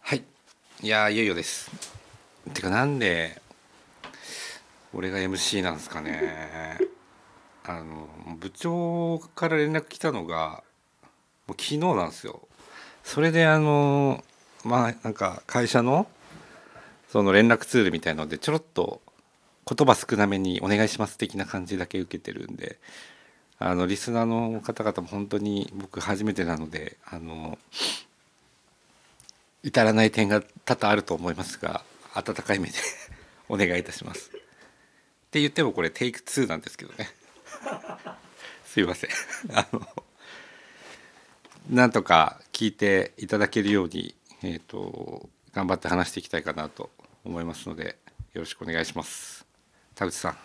はい。いやいよいよです。てかなんで俺が MC なんですかね。あの部長から連絡来たのがもう昨日なんですよ。それであのまあなんか会社のその連絡ツールみたいのでちょろっと言葉少なめに「お願いします」的な感じだけ受けてるんであのリスナーの方々も本当に僕初めてなのであの至らない点が多々あると思いますが温かい目で お願いいたします。って言ってもこれテイク2なんですけどね。すいません。あのなんとか聞いていただけるように、えーと、頑張って話していきたいかなと思いますのでよろしくお願いします。田口さん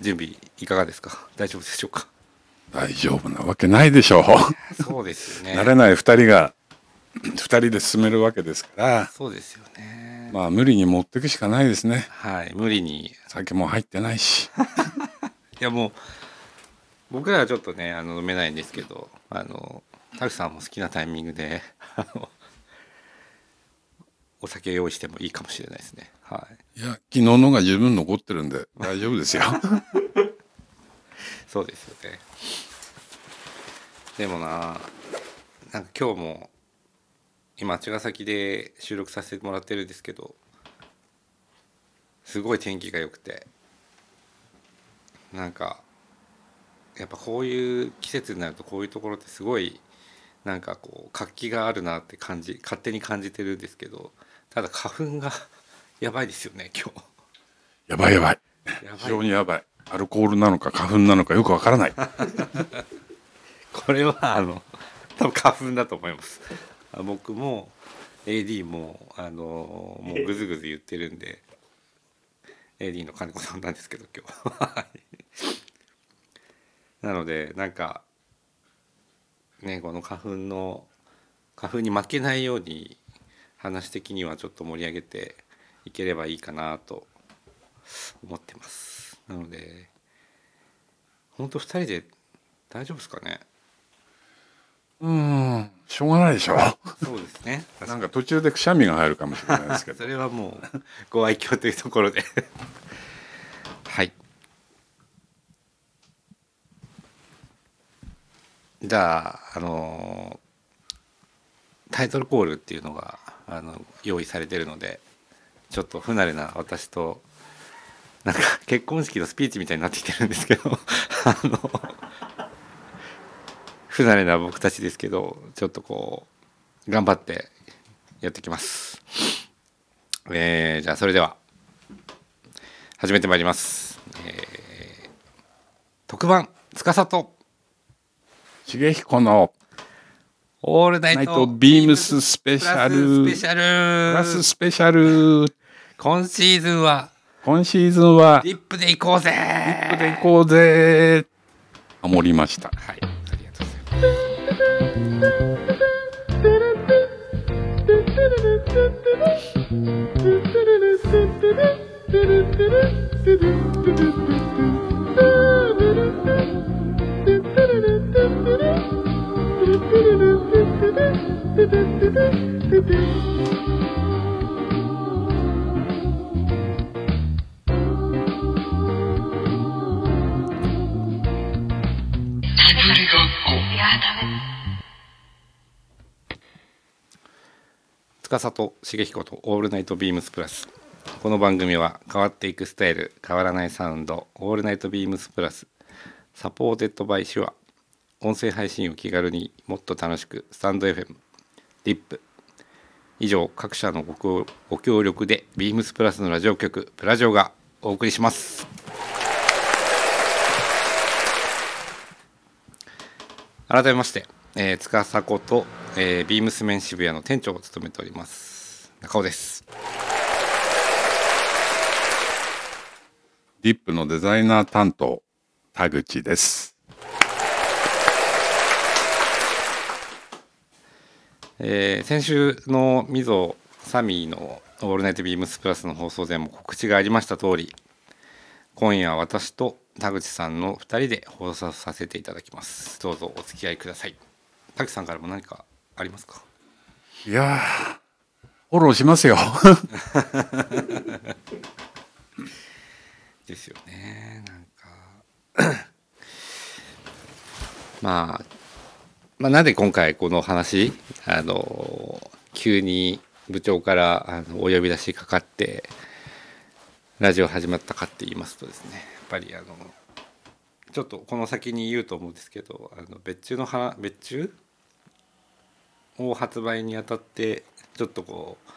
準備いかがですか？大丈夫でしょうか？大丈夫なわけないでしょう。そうですよね。慣れない2人が2人で進めるわけですから。そうですよね。まあ無理に持っていくしかないですね。はい無理に。酒も入ってないし。いやもう僕らはちょっとねあの飲めないんですけどあのタクさんも好きなタイミングでお酒用意してもいいかもしれないですね。はい。いや昨日のが十分残ってるんで大丈夫ですよ。そうですよね。でもな、なんか今日も今茅ヶ崎で収録させてもらってるんですけど、すごい天気が良くて、なんかやっぱこういう季節になるとこういうところってすごいなんかこう活気があるなって感じ勝手に感じてるんですけどただ花粉が やばいですよね今日。やばいやばい。非常にやばいアルコールなのか花粉なのかよくわからない。これはあの多分花粉だと思います。僕も AD もあのもうぐずぐず言ってるんで AD の金子さんなんですけど今日。なのでなんかねこの花粉の花粉に負けないように話的にはちょっと盛り上げていければいいかなと思ってますなので本当2人で大丈夫ですかね？うんしょうがないでしょ。そうですね。なんか途中でくしゃみが入るかもしれないですけど。それはもうご愛嬌というところで。はい。じゃああのタイトルコールっていうのがあの用意されてるのでちょっと不慣れな私となんか結婚式のスピーチみたいになってきてるんですけど あの不慣れな僕たちですけどちょっとこう頑張ってやってきます。えー、じゃあそれでは始めてまいります。えー、特番司と重彦のオールナイトビームススペシャル。スペシャル。プラススペシャル。今シーズンは、今シーズンは、リップで行こうぜリップで行こうぜ守りました。はい。ありがとうございます。司と重彦とオールナイトビームスプラス。この番組は変わっていくスタイル変わらないサウンド All Night BEAMS+。Supported by Shure。音声配信を気軽にもっと楽しくスタンド FM リップ。以上各社のご協力でビームスプラスのラジオ局プラジオがお送りします。改めまして、えー、塚迫とえー、ビームスメン渋谷の店長を務めております中尾です。ディップのデザイナー担当田口です。えー、先週のみぞサミーの「オールナイトビームスプラス」の放送でも告知がありました通り今夜私と田口さんの2人で放送させていただきます。どうぞお付き合いください。滝さんからも何かありますか？いやーフォローしますよ。ですよね。なんか。まあまあなんで今回この話あの急に部長からあのお呼び出しかかってラジオ始まったかって言いますとですねぱりあのちょっとこの先に言うと思うんですけどあの別注の花別注を発売にあたってちょっとこう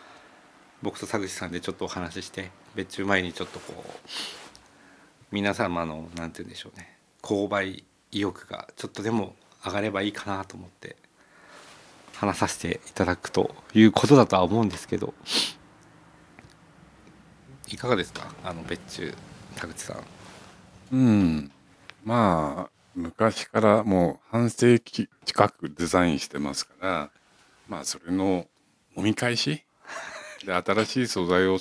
僕と佐口さんでちょっとお話しして別注前にちょっとこう皆様のなんて言うんでしょうね購買意欲がちょっとでも上がればいいかなと思って話させていただくということだとは思うんですけどいかがですか？あの別注田口さん。うん。まあ昔からもう半世紀近くデザインしてますからまあそれの揉み返し？で新しい素材を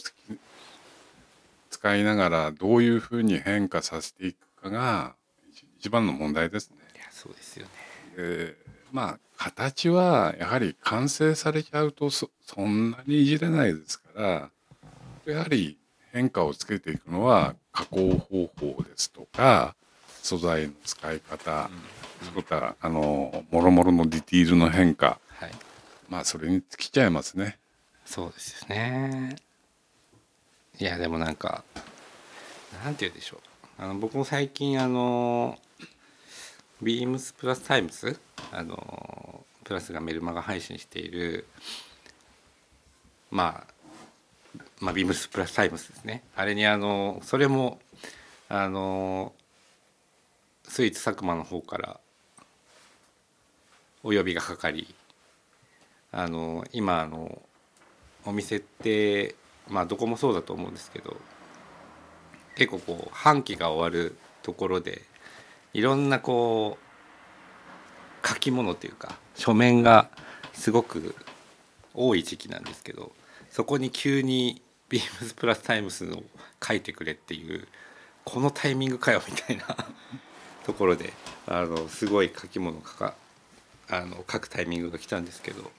使いながらどういうふうに変化させていくかが一番の問題ですね。いやそうですよね。でまあ形はやはり完成されちゃうとそそんなにいじれないですからやはり変化をつけていくのは加工方法ですとか素材の使い方、そういったあのもろもろのディティールの変化。はい。まあそれに尽きちゃいますね。そうですよね。いやでもなんかなんて言うでしょう。あの僕も最近あのビームスプラスタイムズあのプラスがメルマガ配信しているまあまあビームスプラスタイムズですね。あれにあのそれもあのスイーツ佐久間の方からお呼びがかかりあの今あのお店ってまあどこもそうだと思うんですけど結構こう半期が終わるところでいろんなこう書き物というか書面がすごく多い時期なんですけどそこに急に「ビームスプラスタイムス」の書いてくれっていうこのタイミングかよみたいな ところであのすごい書き物書かあの書くタイミングが来たんですけど、ま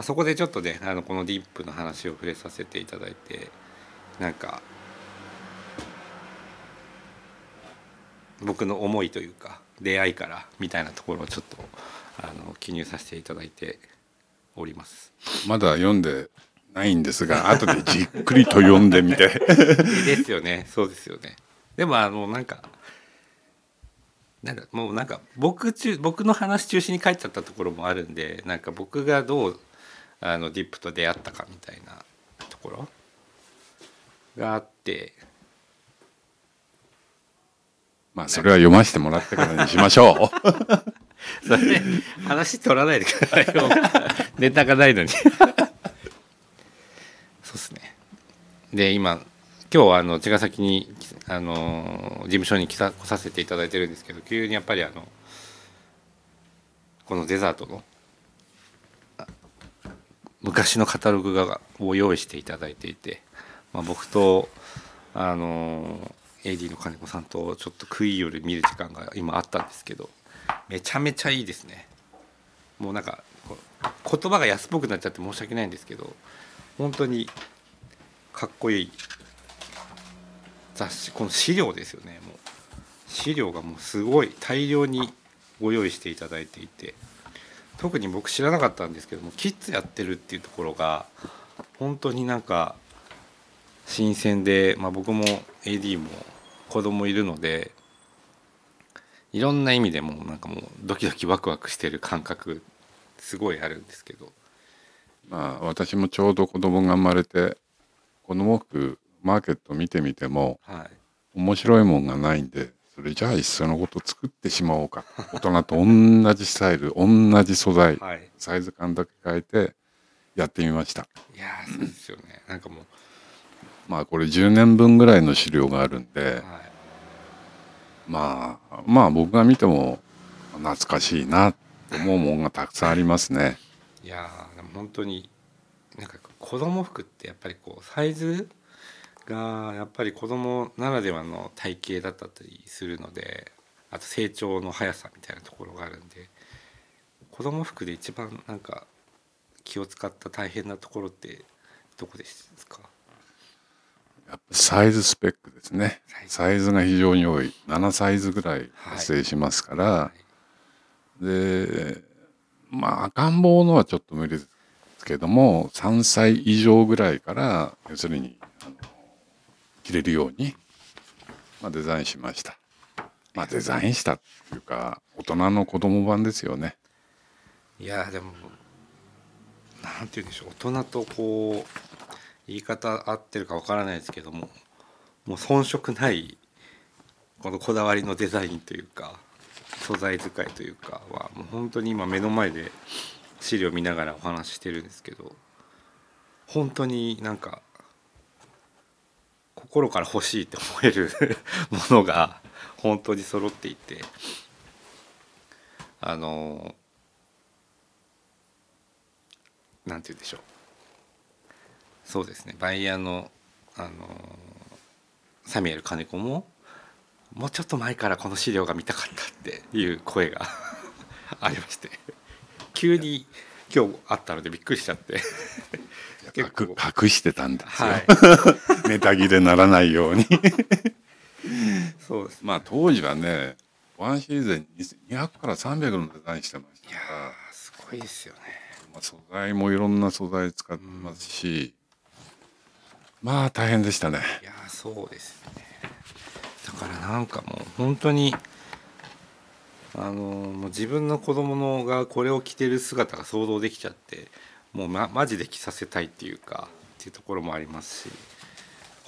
あ、そこでちょっとねあのこのディップの話を触れさせていただいてなんか僕の思いというか出会いからみたいなところをちょっとあの記入させていただいております。まだ読んでないんですが 後でじっくりと読んでみて。ですよね。そうですよね。でもあのなんかなんかもうなんか僕中僕の話中心に書いちゃったところもあるんでなんか僕がどうあのディップと出会ったかみたいなところ？があって。まあそれは読ませてもらってからにしましょう。それで話取らないでくださいよ。ネタがないのにそうですね。で今今日はあの茅ヶ崎にあの事務所に来さ来させていただいてるんですけど急にやっぱりあのこのデザートの昔のカタログがを用意していただいていて、まあ、僕とあの AD の金子さんとちょっと食い夜見る時間が今あったんですけどめちゃめちゃいいですね。もうなんか言葉が安っぽくなっちゃって申し訳ないんですけど本当にかっこいい雑誌この資料ですよね。もう資料がもうすごい大量にご用意していただいていて特に僕知らなかったんですけどもキッズやってるっていうところが本当になんか新鮮で、まあ、僕も AD も子供いるのでいろんな意味でもなんかもうドキドキワクワクしてる感覚すごいあるんですけど。まあ私もちょうど子供が生まれて子供服マーケット見てみてもはい。面白いもんがないんでそれじゃあいっそのこと作ってしまおうか。大人と同じスタイル同じ素材はい。サイズ感だけ変えてやってみました。いやーそうですよね。なんかもうまあこれ10年分ぐらいの資料があるんではい。まあまあ僕が見ても懐かしいなと思うもんがたくさんありますね。いや本当になんか子供服ってやっぱりこうサイズがやっぱり子供ならではの体型だったりするのであと成長の速さみたいなところがあるんで子供服で一番なんか気を使った大変なところってどこですか？やっぱサイズスペックですね。サイズが非常に多い。7サイズぐらい発生しますから、でまあ赤ん坊のはちょっと無理ですけども3歳以上ぐらいから要するに着れるように、まあ、デザインしました。まあデザインしたっていうか大人の子供版ですよね。いやでもなんて言うんでしょう。大人とこう言い方合ってるかわからないですけどももう遜色ないこのこだわりのデザインというか素材使いというかはもう本当に今目の前で資料見ながらお話ししてるんですけど本当になんか心から欲しいって思える ものが本当に揃っていてあのなんて言うんでしょう。そうですね。バイヤーのあのサミュエル金子ももうちょっと前からこの資料が見たかったっていう声が ありまして。急に今日あったのでびっくりしちゃって。隠隠してたんですよ、はい。ネタ切れならないように。そうです。まあ当時はねワンシーズン200から300のデザインしてましたいやからーすごいですよね。まあ、素材もいろんな素材使ってますし、まあ大変でしたね。いやーそうですね。だからなんかもう本当にあのーもう自分の子供のがこれを着てる姿が想像できちゃってもうまマジで着させたいっていうかっていうところもありますし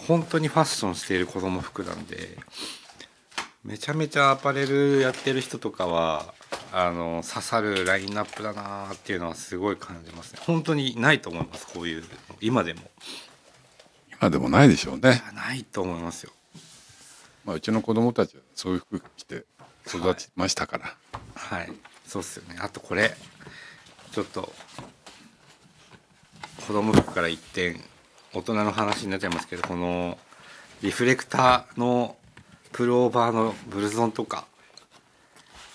本当にファッションしている子供服なんでめちゃめちゃアパレルやってる人とかはあの刺さるラインナップだなーっていうのはすごい感じますね。本当にないと思いますこういうの。今でも。今でもないでしょうね、ないと思いますよ。まあ、うちの子供たちはそういう服着て育ちましたから、はい。そうっすよね。あとこれ。ちょっと子供服から一点大人の話になっちゃいますけどこのリフレクターのプルオーバーのブルゾンとか。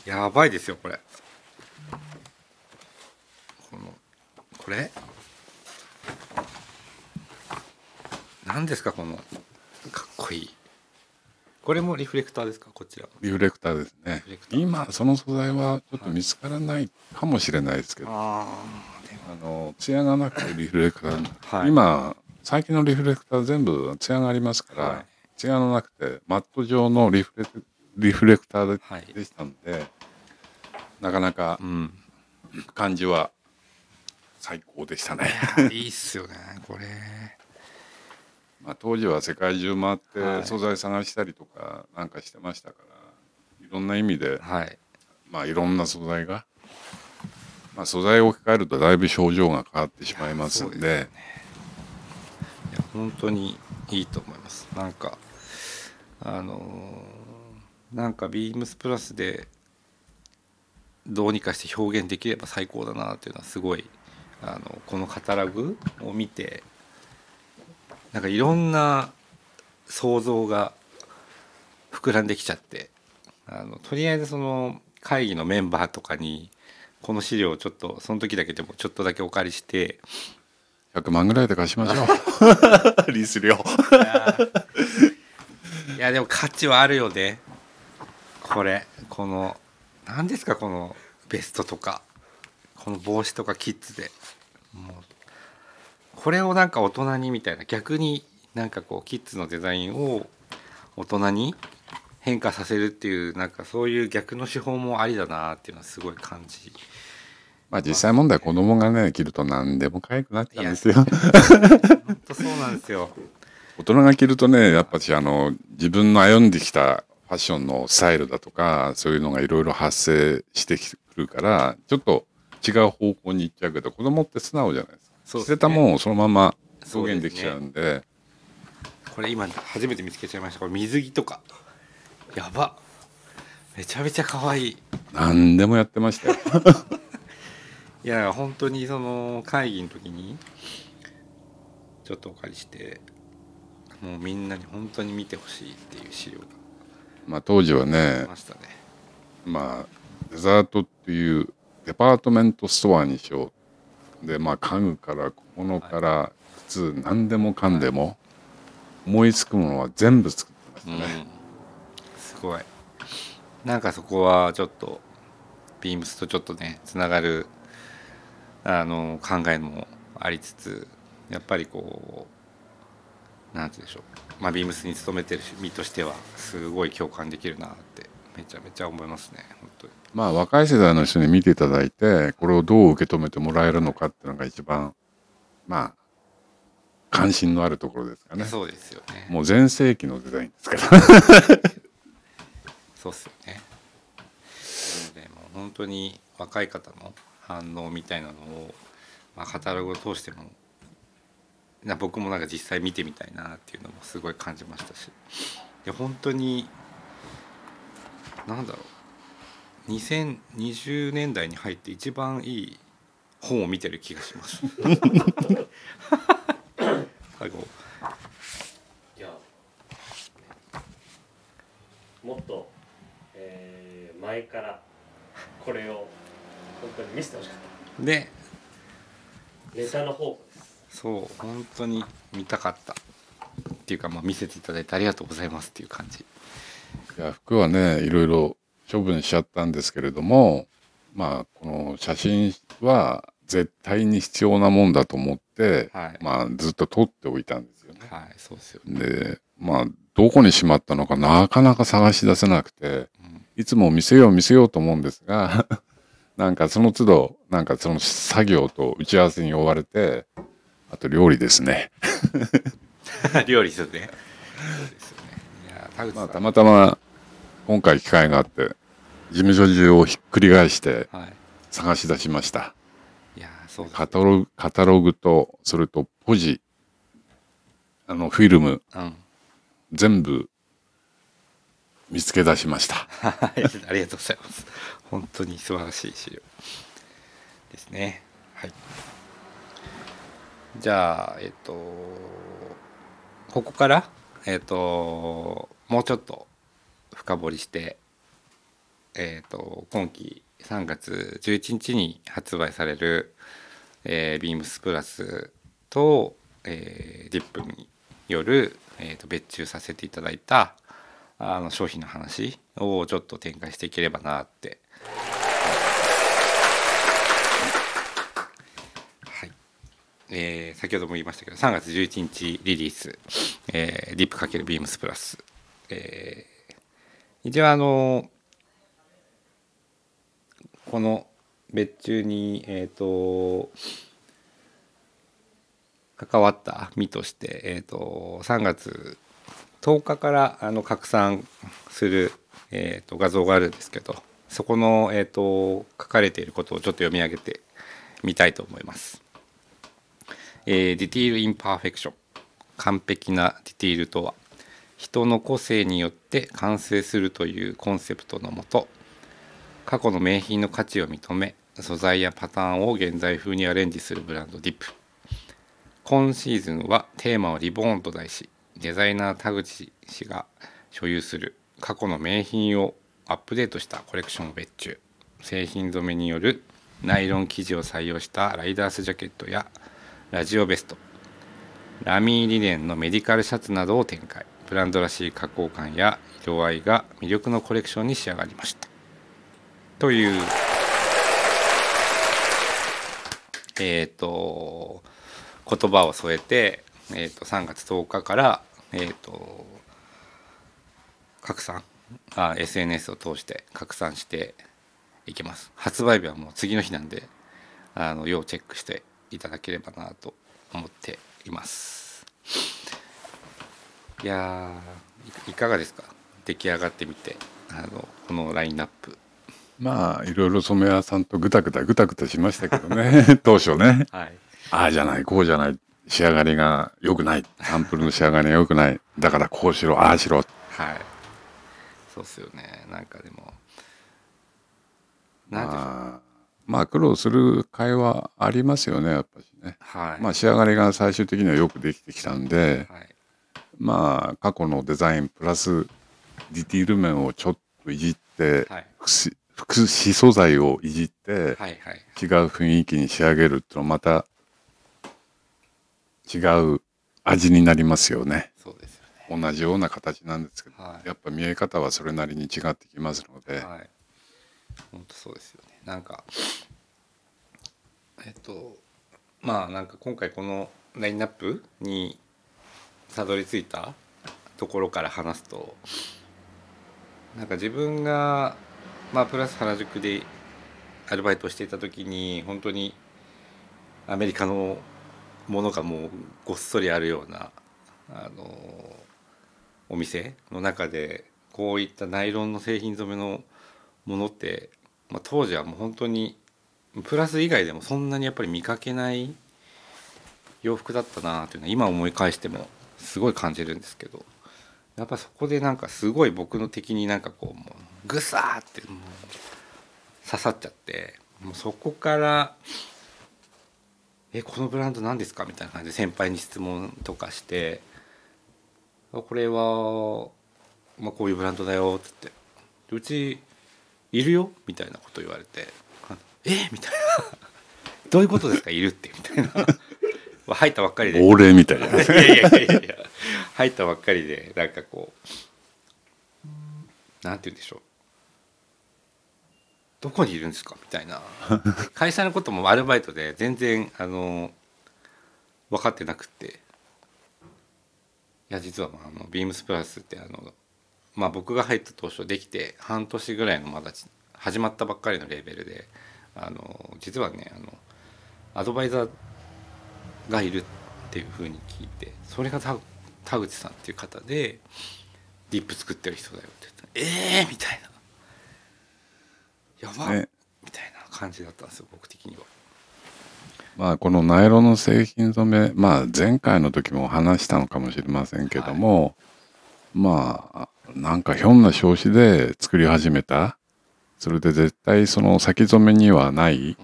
やばいですよこれ。このこれ？何ですかこのかっこいい。これもリフレクターですか？こちら。リフレクターですね。今その素材はちょっと見つからないかもしれないですけど、ああの艶がなくてリフレクター、はい。今最近のリフレクター全部艶がありますから、はい。艶のなくてマット状のリフレクリフレクターで,、したんでなかなかうん。感じは最高でしたね。いいっすよねこれまあ、当時は世界中回ってはい。素材探したりとかなんかしてましたから、い、ろんな意味で、はい。まあ、いろんな素材が、まあ、素材を置き換えるとだいぶ表情が変わってしまいますんいやそうでですいや本当にいいと思います。なんかあのーなんかビームスプラスでどうにかして表現できれば最高だなっていうのはすごいあのこのカタログを見てなんかいろんな想像が膨らんできちゃって。あのとりあえずその会議のメンバーとかにこの資料をちょっとその時だけでもちょっとだけお借りして。100万ぐらいで貸しましょう。リス料。いやでも価値はあるよね。これこの何ですかこのベストとか。この帽子とかキッズで。もうこれをなんか大人にみたいな逆になんかこうキッズのデザインを大人に変化させるっていうなんかそういう逆の手法もありだなっていうのはすごい感じ。まあ実際問題子供がね着ると何でも可愛くなっちゃうんですよ。本当そうなんですよ。大人が着るとねやっぱしあの自分の歩んできたファッションのスタイルだとかそういうのがいろいろ発生してくるからちょっと違う方向に行っちゃうけど子供って素直じゃないですか捨てたもんをそのまま表現できちゃうんで。これ今初めて見つけちゃいました。これ水着とか。やば。めちゃめちゃ可愛い。何でもやってましたよ。いや本当にその会議の時にちょっとお借りしてもうみんなに本当に見てほしいっていう資料がまあ当時はねましたね。まあデザートっていうデパートメントストアにしようでまあ家具から小物から靴何でもかんでも思いつくものは全部作ってましたうん。ね、すごい。なんかそこはちょっとビームスとちょっとねつながるあの考えもありつつやっぱりこうなんて言うんでしょう、まあ、ビームスに勤めてる身としてはすごい共感できるなってめちゃめちゃ思いますね本当にまあ若い世代の人に見ていただいてこれをどう受け止めてもらえるのかっていうのが一番まあ関心のあるところですかね。そうですよね。もう全盛期のデザインですから。そうっすよね。なのでもう本当に若い方の反応みたいなのを、まあ、カタログを通してもな僕もなんか実際見てみたいなっていうのもすごい感じましたし。で本当になんだろう2020年代に入って一番いい本を見てる気がします。あのいやもっと、えー前からこれを本当に見せてほしかっでたネタの宝庫です。そう本当に見たかった。っていうか、まあ、見せていただいてありがとうございますっていう感じ。いや服はねいろいろ処分しちゃったんですけれどもまあこの写真は絶対に必要なもんだと思って、はい。まあずっと撮っておいたんですよね。はいそうですよね。でまあどこにしまったのかなかなか探し出せなくていつも見せよう見せようと思うんですが なんかその都度なんかその作業と打ち合わせに追われてあと料理ですね。料理ですよね。そうですよね。いやまあ、たまたま今回機会があって事務所中をひっくり返してはい。探し出しました。いやそうですカタログカタログとそれとポジあのフィルムうん。全部見つけ出しました。はいありがとうございます。本当に素晴らしい資料ですね。はい。じゃあえっとここからえっともうちょっと深掘りしてえっと今期3月11日に発売される、えー、ビームスプラスと、えー、ディップによる、えー、と別注させていただいたあの商品の話をちょっと展開していければなって。はいえー先ほども言いましたけど3月11日リリース「えー、ディップ×ビームスプラス」えー一応あのこの別注にえっ、と関わった身として、えー、と3月10日からあの拡散する、えー、と画像があるんですけどそこの、えー、と書かれていることをちょっと読み上げてみたいと思います。えー、 Detail in Perfection 完璧なディティールとは人の個性によって完成するというコンセプトのもと過去の名品の価値を認め素材やパターンを現在風にアレンジするブランドディップ。今シーズンはテーマを Reborn と題しデザイナー田口氏が所有する過去の名品をアップデートしたコレクションを別注。製品染めによるナイロン生地を採用したライダースジャケットやラジオベスト。ラミーリネンのメディカルシャツなどを展開。ブランドらしい加工感や色合いが魅力のコレクションに仕上がりました。という。えっ、と言葉を添えて、えー、と3月10日から、えー、と拡散あ SNS を通して拡散していきます。発売日はもう次の日なんであの要チェックしていただければなと思っています。いやいいかがですか？出来上がってみてあのこのラインナップ。まあいろいろ染め屋さんとぐたぐたぐたぐたしましたけどね。当初ね。はい。ああじゃないこうじゃない。仕上がりが良くない。サンプルの仕上がりが良くない。だからこうしろああしろ。はい。そうっすよね。なんかでもまあまあ苦労する会話ありますよねやっぱしね。はい、まあ仕上がりが最終的にはよくできてきたんではい。まあ過去のデザインプラスディティール面をちょっといじってはい副詞素材をいじってはいはい。違う雰囲気に仕上げるっていうのはまた違う味になりますよね。そうですよね。同じような形なんですけど、はい。やっぱ見え方はそれなりに違ってきますので、はい。本当そうですよね。なんかえっとまあなんか今回このラインナップにたどり着いたところから話すとなんか自分がまあプラス原宿でアルバイトをしていた時に本当にアメリカのものがもうごっそりあるようなあのお店の中でこういったナイロンの製品染めのものって、まあ、当時はもう本当にプラス以外でもそんなにやっぱり見かけない洋服だったなというのは今思い返してもすごい感じるんですけど。やっぱそこでなんかすごい僕の敵になんかこうもうグサーってもう刺さっちゃってもうそこから「えこのブランド何ですか?」みたいな感じで先輩に質問とかして「これは、まあ、こういうブランドだよ」っつって「うちいるよ」みたいなこと言われて「えみたいな「どういうことですか？いるって」みたいな入ったばっかりで。亡霊みたいな。いやいやいやいや。入ったばっかりでなんかこうなんて言うんでしょう。どこにいるんですか？みたいな。会社のこともアルバイトで全然あの分かってなくって。いや実はまああのビームスプラスってあのまあ僕が入った当初できて半年ぐらいのまだち始まったばっかりのレーベルであの実はねあのアドバイザーがいるっていうふうに聞いてそれが田田口さんっていう方でディップ作ってる人だよって言ったらええー、みたいな。やばっ、ね。みたいな感じだったんですよ僕的には。まあこのナイロンの製品染め、まあ前回の時も話したのかもしれませんけども、まあなんかひょんな拍子で作り始めた、それで絶対その先染めにはない、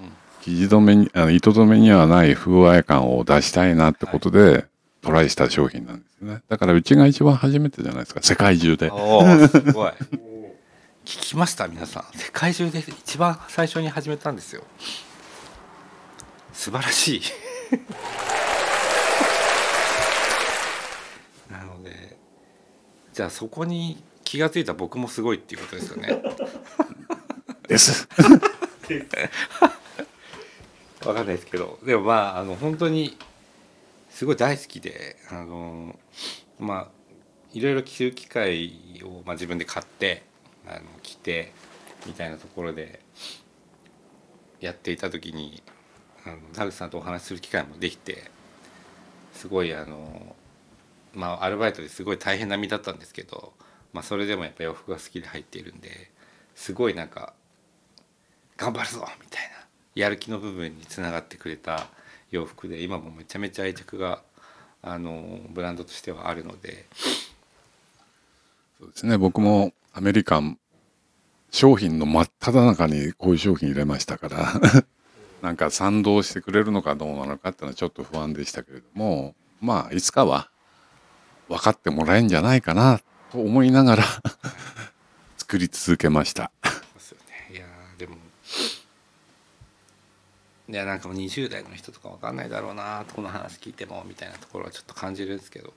生地染めに、あの糸染めにはない風合い感を出したいなってことで、トライした商品なんですね。だからうちが一番初めてじゃないですか、世界中で。おおすごい。聞きました皆さん。世界中で一番最初に始めたんですよ。素晴らしい。なのでじゃあそこに気が付いた僕もすごいっていうことですよね。です。わかんないですけどでもまああの本当にすごい大好きであのまあいろいろ着る機会を、まあ、自分で買ってあの着てみたいなところでやっていた時にあの田口さんとお話しする機会もできてすごいあのまあアルバイトですごい大変な身だったんですけど、まあ、それでもやっぱ洋服が好きで入っているんですごいなんか頑張るぞみたいな。やる気の部分につながってくれた洋服で今もめちゃめちゃ愛着があのブランドとしてはあるので。そうですね。僕もアメリカン商品の真っ只中にこういう商品入れましたから。なんか賛同してくれるのかどうなのかっていうのはちょっと不安でしたけれども。まあいつかは分かってもらえんじゃないかなと思いながら 作り続けました。ですよねいやーでもいやなんかもう20代の人とかわかんないだろうなこの話聞いてもみたいなところはちょっと感じるんですけど。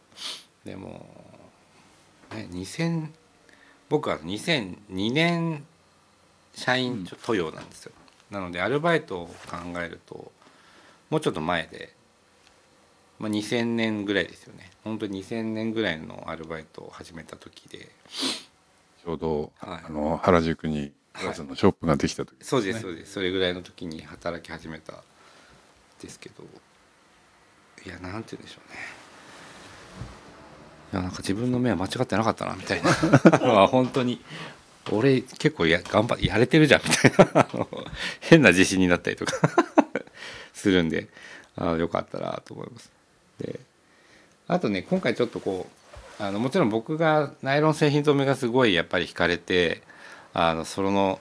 でも、ね、2000僕は2002年社員ちょ登用なんですよ、なのでアルバイトを考えるともうちょっと前で、まあ、2000年ぐらいですよね。本当に2000年ぐらいのアルバイトを始めた時で。ちょうど、はい。あの原宿にプラスのショップができた時、そうですそうです。それぐらいの時に働き始めたんですけど。いやなんて言うんでしょうね。いやなんか自分の目は間違ってなかったなみたいな。のは本当に。俺結構や頑張やれてるじゃんみたいな。変な自信になったりとか。するんで。あよかったなと思います。であとね今回ちょっとこうあのもちろん僕がナイロン製品染めがすごいやっぱり惹かれてあのその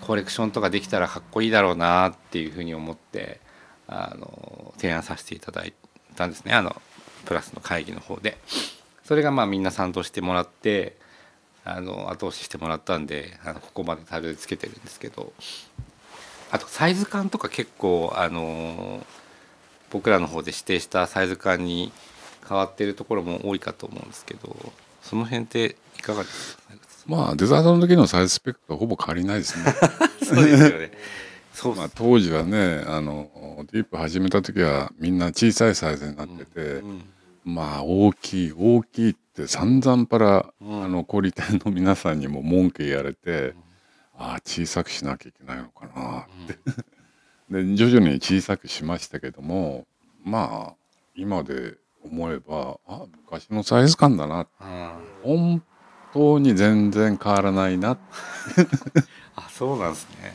コレクションとかできたらかっこいいだろうなっていうふうに思ってあの提案させていただいたんですね。あのプラスの会議の方で。それがまあみんな賛同してもらってあの後押ししてもらったんであのここまでたどり着けてるんですけど。あとサイズ感とか結構あの僕らの方で指定したサイズ感に変わってるところも多いかと思うんですけどその辺っていかがですか？まあデザートの時のサイズスペックとほぼ変わりないですね。そうですよね。まあ当時はねあのディープ始めた時はみんな小さいサイズになってて、うんまあ大きい大きいって散々パラ、うん。あの小売店の皆さんにも文句言われて、ああ小さくしなきゃいけないのかなって、で徐々に小さくしましたけどもまあ今で思えばあ昔のサイズ感だな。あ本当に全然変わらないな あそうなんですね。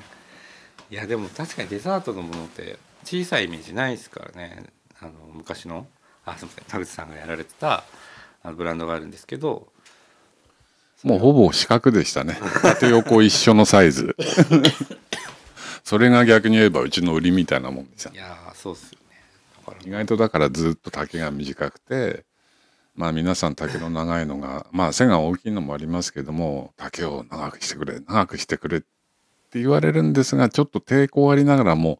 いやでも確かにデザートのものって小さいイメージないですからね。あの昔のあすみません田口さんがやられてたあのブランドがあるんですけどもうほぼ四角でしたね縦横一緒のサイズ それが逆に言えばうちの売りみたいなもんですよいやーそうっすよね。意外とだからずっと丈が短くてまあ皆さん丈の長いのがまあ背が大きいのもありますけども丈を長くしてくれ長くしてくれって言われるんですがちょっと抵抗ありながらも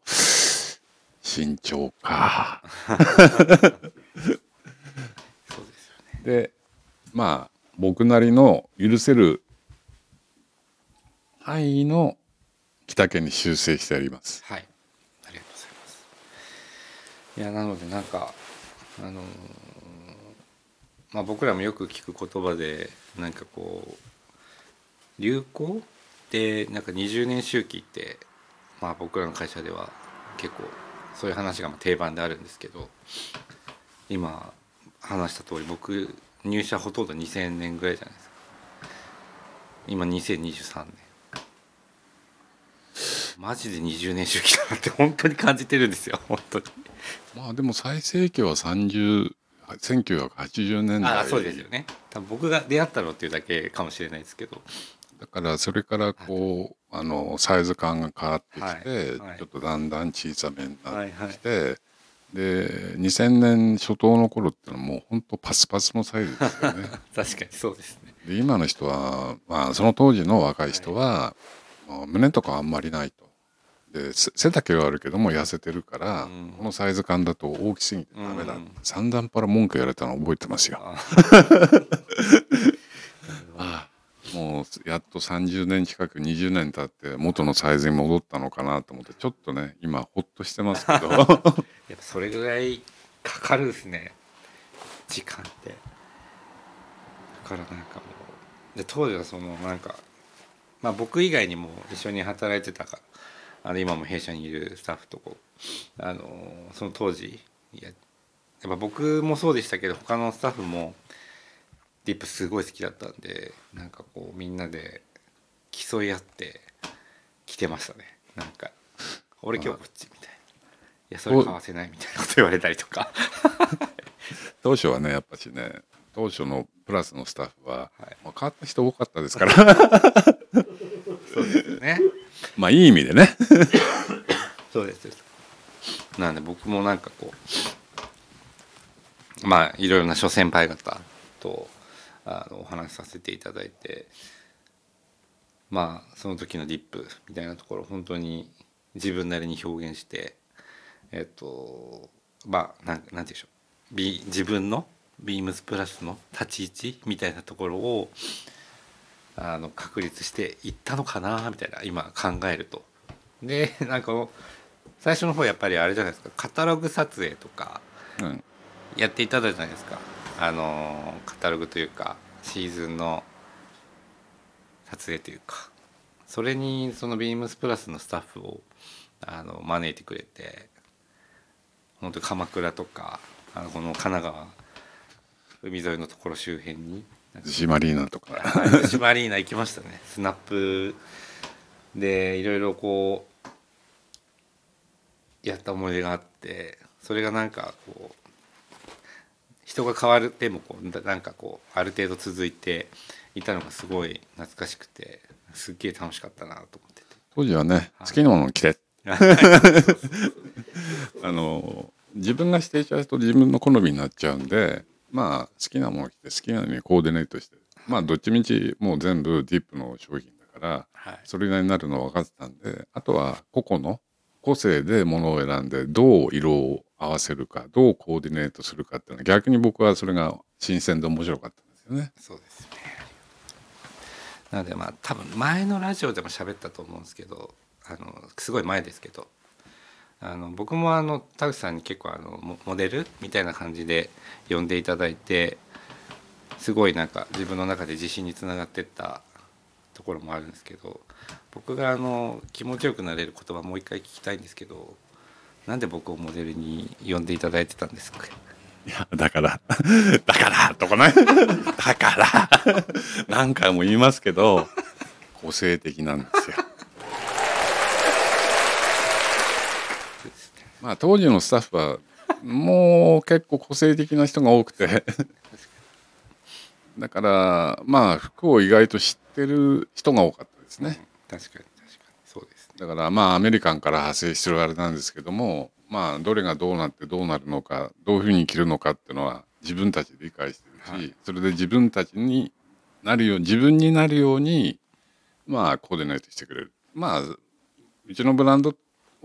慎重かそうですよね。でまあ僕なりの許せる範囲の着丈に修正してありますはい。ありがとうございます。いやなのでなんかあのーまあ僕らもよく聞く言葉でなんかこう流行でなんか20年周期ってまあ僕らの会社では結構そういう話がまあ定番であるんですけど今話した通り僕入社ほとんど2000年ぐらいじゃないですか。今2023年。マジで20年周期だなって本当に感じてるんですよ本当に。まあでも最盛期は30 1980年代。あそうですよね。多分僕が出会ったのっていうだけかもしれないですけど。だからそれからこうあのサイズ感が変わってきて、はい。はい。ちょっとだんだん小さめになはいはい。ってきて、で2000年初頭の頃ってのはもうほんとパスパスのサイズですよね。確かにそうですね。で今の人は、まあ、その当時の若い人は、まあ胸とかあんまりないと。でせ背丈はあるけども痩せてるから、うん。このサイズ感だと大きすぎてダメだ、うん。散々パラ文句言われたの覚えてますよ。ああ。あもうやっと30年近く20年経って元のサイズに戻ったのかなと思ってちょっとね今ほっとしてますけど。やっぱそれぐらいかかるですね。時間って。だからなんかもう。で当時はそのなんかまあ僕以外にも一緒に働いてたからあの今も弊社にいるスタッフとこうあのその当時ややっぱ僕もそうでしたけど他のスタッフもディップすごい好きだったんでなんかこうみんなで競い合って来てましたね。なんか俺今日こっちみたいな。いやそれ買わせないみたいなこと言われたりとか。当初はねやっぱしね当初のプラスのスタッフは、はい。まあ、変わった人多かったですから。そうですよね。まあいい意味でね。そうですなんで僕もなんかこうまあいろいろな諸先輩方とあのお話しさせていただいてまあその時のディップみたいなところを本当に自分なりに表現してえっとまあなんなんて言うんでしょう。ビ自分のビームスプラスの立ち位置みたいなところをあの確立していったのかなみたいな今考えると。で なんか最初の方やっぱりあれじゃないですか。カタログ撮影とかうん。やっていただいたじゃないですか。あのカタログというかシーズンの撮影というか。それにそのビームスプラスのスタッフをあの招いてくれて本当に鎌倉とかあのこの神奈川海沿いのところ周辺に。なんか逗子マリーナとか。はい逗子マリーナ 行きましたね。スナップでいろいろこうやった思い出があってそれがなんかこう人が変わるでもこうななんかこうある程度続いていたのがすごい懐かしくてすっげえ楽しかったなと思って当時はねはい。好きなものを着て。てあの自分が指定しちゃうと自分の好みになっちゃうんでまあ好きなものを着て好きなのにコーディネートしてまあどっちみちもう全部ディップの商品だからはいそれなりになるのは分かってたんであとは個々の個性でものを選んでどう色を合わせるかどうコーディネートするかっていうのは逆に僕はそれが新鮮で面白かったんですよね。そうですねなのでまあ多分前のラジオでも喋ったと思うんですけどあのすごい前ですけどあの僕もあの田口さんに結構あのモデルみたいな感じで呼んでいただいてすごいなんか自分の中で自信につながってったところもあるんですけど僕があの気持ちよくなれる言葉もう一回聞きたいんですけどなんで僕をモデルに呼んでいただいてたんですか？いやだからだからとかねだから何回も言いますけど個性的なんですよ。まあ当時のスタッフはもう結構個性的な人が多くて。だからまあ服を意外と知ってる人が多かったですね。確かに確かに。そうですね。だからまあアメリカンから派生してるあれなんですけどもまあどれがどうなってどうなるのかどういうふうに着るのかっていうのは自分たちで理解してるし、はい。それで自分たちになるよう自分になるようにまあコーディネートしてくれる。まあうちのブランド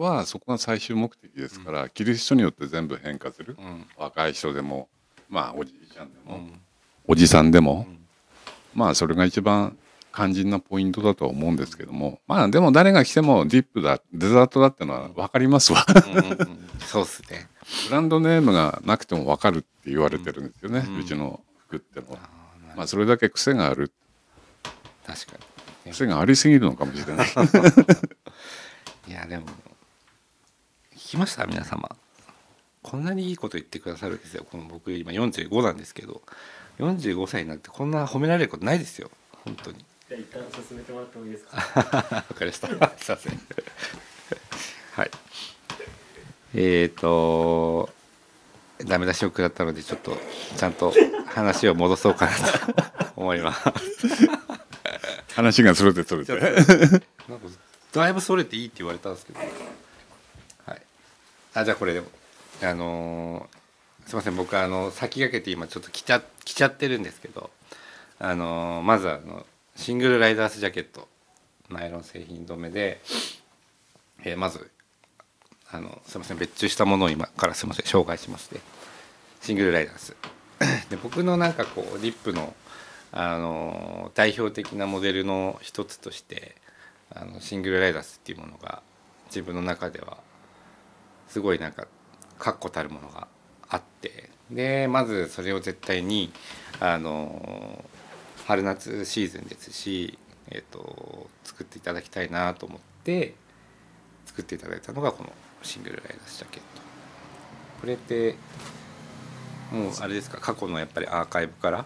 はそこが最終目的ですから、着る人によって全部変化する、うん。若い人でもまあおじいちゃんでも、うん。おじさんでも、うん。まあそれが一番肝心なポイントだとは思うんですけどもまあでも誰が来てもディップだデザートだってのは分かりますわ。うんうんうん。そうっすね。ブランドネームがなくても分かるって言われてるんですよね、ううんちの服ってのは。まあそれだけ癖がある。確かに。癖がありすぎるのかもしれない。いやでも聞きました？皆様。こんなにいいこと言ってくださるんですよ。この僕今45なんですけど。45歳になってこんな褒められることないですよ。本当に。じゃあ一旦進めてもらってもいいですか？わかりました。すいません。はい。えーとダメ出しを食らったのでちょっとちゃんと話を戻そうかなと 思います。話がそれてそれて。となんかだいぶそれていいって言われたんですけど。はいあじゃあこれでもあのーすいません僕あの先駆けて今ちょっと着ちゃ着ちゃってるんですけどあのーまずあのシングルライダースジャケットナイロン製品止めで、えーまずあのすいません別注したものを今からすいません紹介しますね。シングルライダース。で僕のなんかこうリップのあの代表的なモデルの一つとしてあのシングルライダースっていうものが自分の中ではすごいなんか確固たるものがあって。でまずそれを絶対にあの春夏シーズンですし、えー、と作っていただきたいなと思って作っていただいたのがこのシングルライダースジャケット。これってもうあれですか？過去のやっぱりアーカイブから？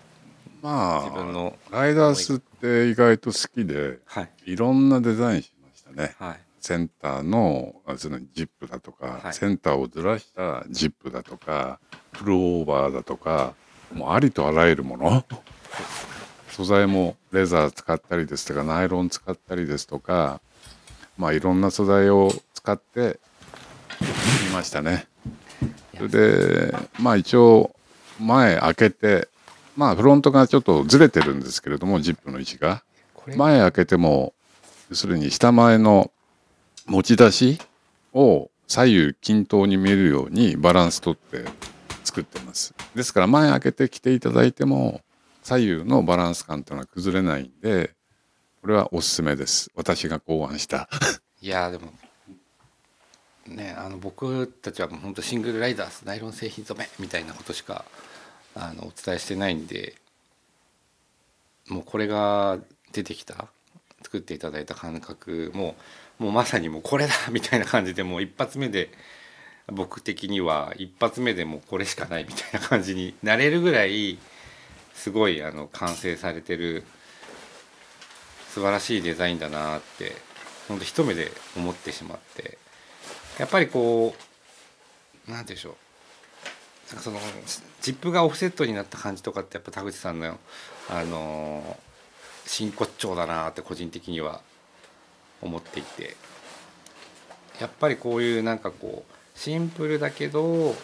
ま自分のあライダースって意外と好きではい。いろんなデザインしましたね。はいセンターのあそのジップだとか、はい。センターをずらしたジップだとかプルオーバーだとかもうありとあらゆるもの。素材もレザー使ったりですとかナイロン使ったりですとかまあいろんな素材を使っていましたね。それでまあ一応前開けてまあフロントがちょっとずれてるんですけれどもジップの位置が。前開けても要するに下前の持ち出しを左右均等に見えるようにバランスとって作ってます。ですから前開けて着ていただいても左右のバランス感というのは崩れないんでこれはおすすめです。私が考案した。いやでもねあの僕たちはもう本当シングルライダースナイロン製品染めみたいなことしかあのお伝えしてないんでもうこれが出てきた作っていただいた感覚ももうまさにもうこれだみたいな感じでもう一発目で僕的には一発目でもうこれしかないみたいな感じになれるぐらいすごいあの完成されてる素晴らしいデザインだなって本当一目で思ってしまってやっぱりこうなんて言うんでしょうなんかそのジップがオフセットになった感じとかってやっぱ田口さんのあの真骨頂だなって個人的には思っていて。やっぱりこういうなんかこうシンプルだけど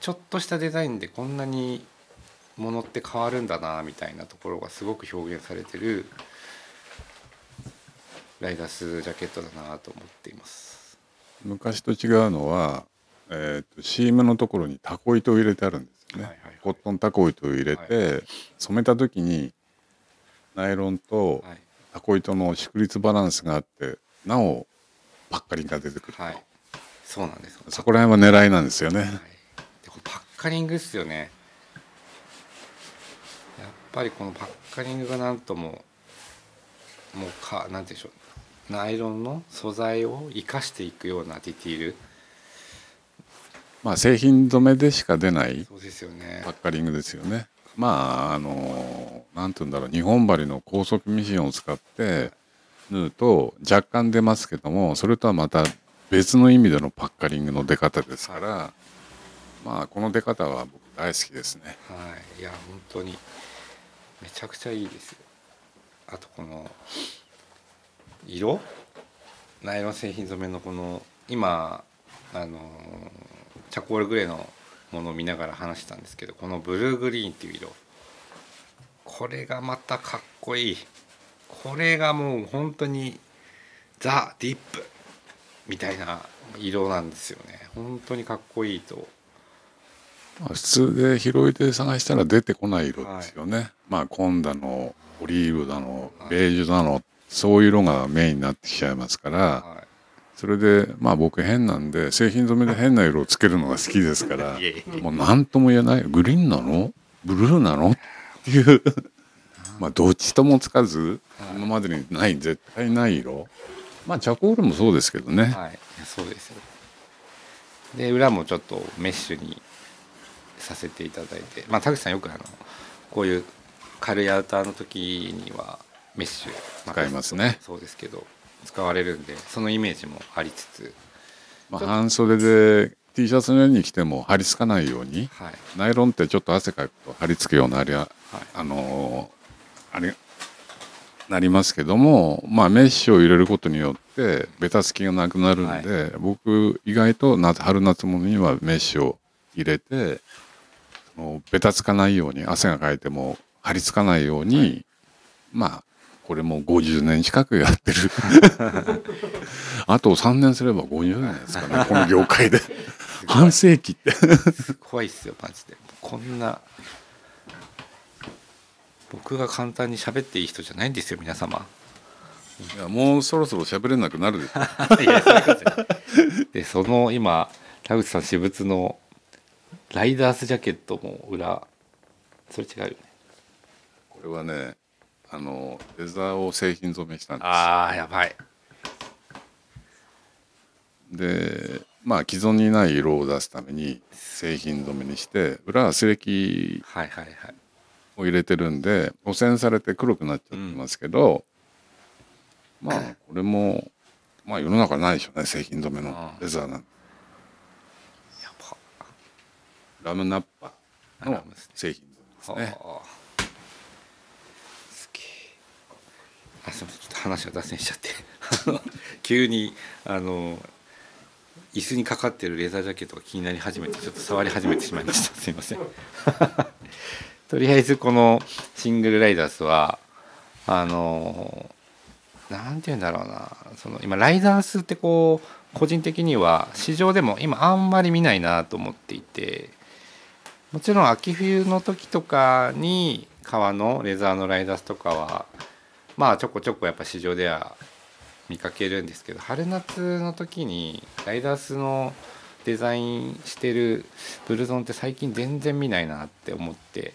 ちょっとしたデザインでこんなにものって変わるんだなみたいなところがすごく表現されてるライダースジャケットだなと思っています。昔と違うのは、えー、と CM のところにタコ糸を入れてあるんですよね、はいはいはい。コットンタコ糸を入れて、染めた時にナイロンとはい、タコ糸の縮率バランスがあってなおパッカリンが出てくると、はい、そうなんですそこら辺は狙いなんですよね、はい、パッカリングっすよね。やっぱりこのパッカリングがなんとももうかなんでしょう。ナイロンの素材を生かしていくようなディティール。まあ製品染めでしか出ないパッカリングですよねまああのなんて言うんだろう日本針の高速ミシンを使って縫うと若干出ますけどもそれとはまた別の意味でのパッカリングの出方ですから、まあこの出方は僕大好きですね。はい。いや本当にめちゃくちゃいいですよ。あとこの色？ナイロン製品染めのこの今あのチャコールグレーのものを見ながら話したんですけどこのブルーグリーンっていう色。これがまたかっこいい。これがもう本当にザ・ディップみたいな色なんですよね。本当にかっこいいと。まあ普通で広いで探したら出てこない色ですよね、まあ紺だのオリーブだのはいベージュだのそういう色がメインになってきちゃいますから。はそれでまあ僕変なんで製品染めで変な色をつけるのが好きですからもう何とも言えないグリーンなの？ブルーなの？っていう。まあどっちともつかずはい今までにない絶対ない色。まあチャコールもそうですけどね、はい、そうですよで裏もちょっとメッシュにさせていただいて。まあ田口さんよくあのこういう軽いアウターの時にはメッシュ、あ使いますね。そうですけど使われるんでそのイメージもありつつ。まあ、半袖で T シャツの上に着ても張り付かないようにはい。ナイロンってちょっと汗かくと張り付くようなあれは、はい。あのーあれなりますけどもまあメッシュを入れることによってベタつきがなくなるんで、僕意外と夏春夏物にはメッシュを入れてベタつかないように汗がかいても張り付かないように、まあこれも50年近くやってる。あと3年すれば50年ですかね この業界で。半世紀って。怖いっすよマジで。こんな僕が簡単に喋っていい人じゃないんですよ皆様。いやもうそろそろ喋れなくなるでしょいやでその今田口さん私物のライダースジャケットも裏それ違うよね。これはねあのレザーを製品染めしたんでああやばい。すでまあ既存にない色を出すために製品染めにして裏は素液はいはいはい。を入れてるんで汚染されて黒くなっちゃってますけど、まあこれもまあ世の中ないでしょうね製品染めのレザーなんて。ラムナッパの製品染めですねはあすげえあすみませんちょっと話が脱線しちゃって。急にあの椅子にかかってるレザージャケットが気になり始めてちょっと触り始めてしまいました。すいません。とりあえずこのシングルライダースはあのなんて言うんだろうな。その今ライダースってこう個人的には市場でも今あんまり見ないなと思っていてもちろん秋冬の時とかに革のレザーのライダースとかはまあちょこちょこやっぱ市場では見かけるんですけど春夏の時にライダースのデザインしてるブルゾンって最近全然見ないなって思って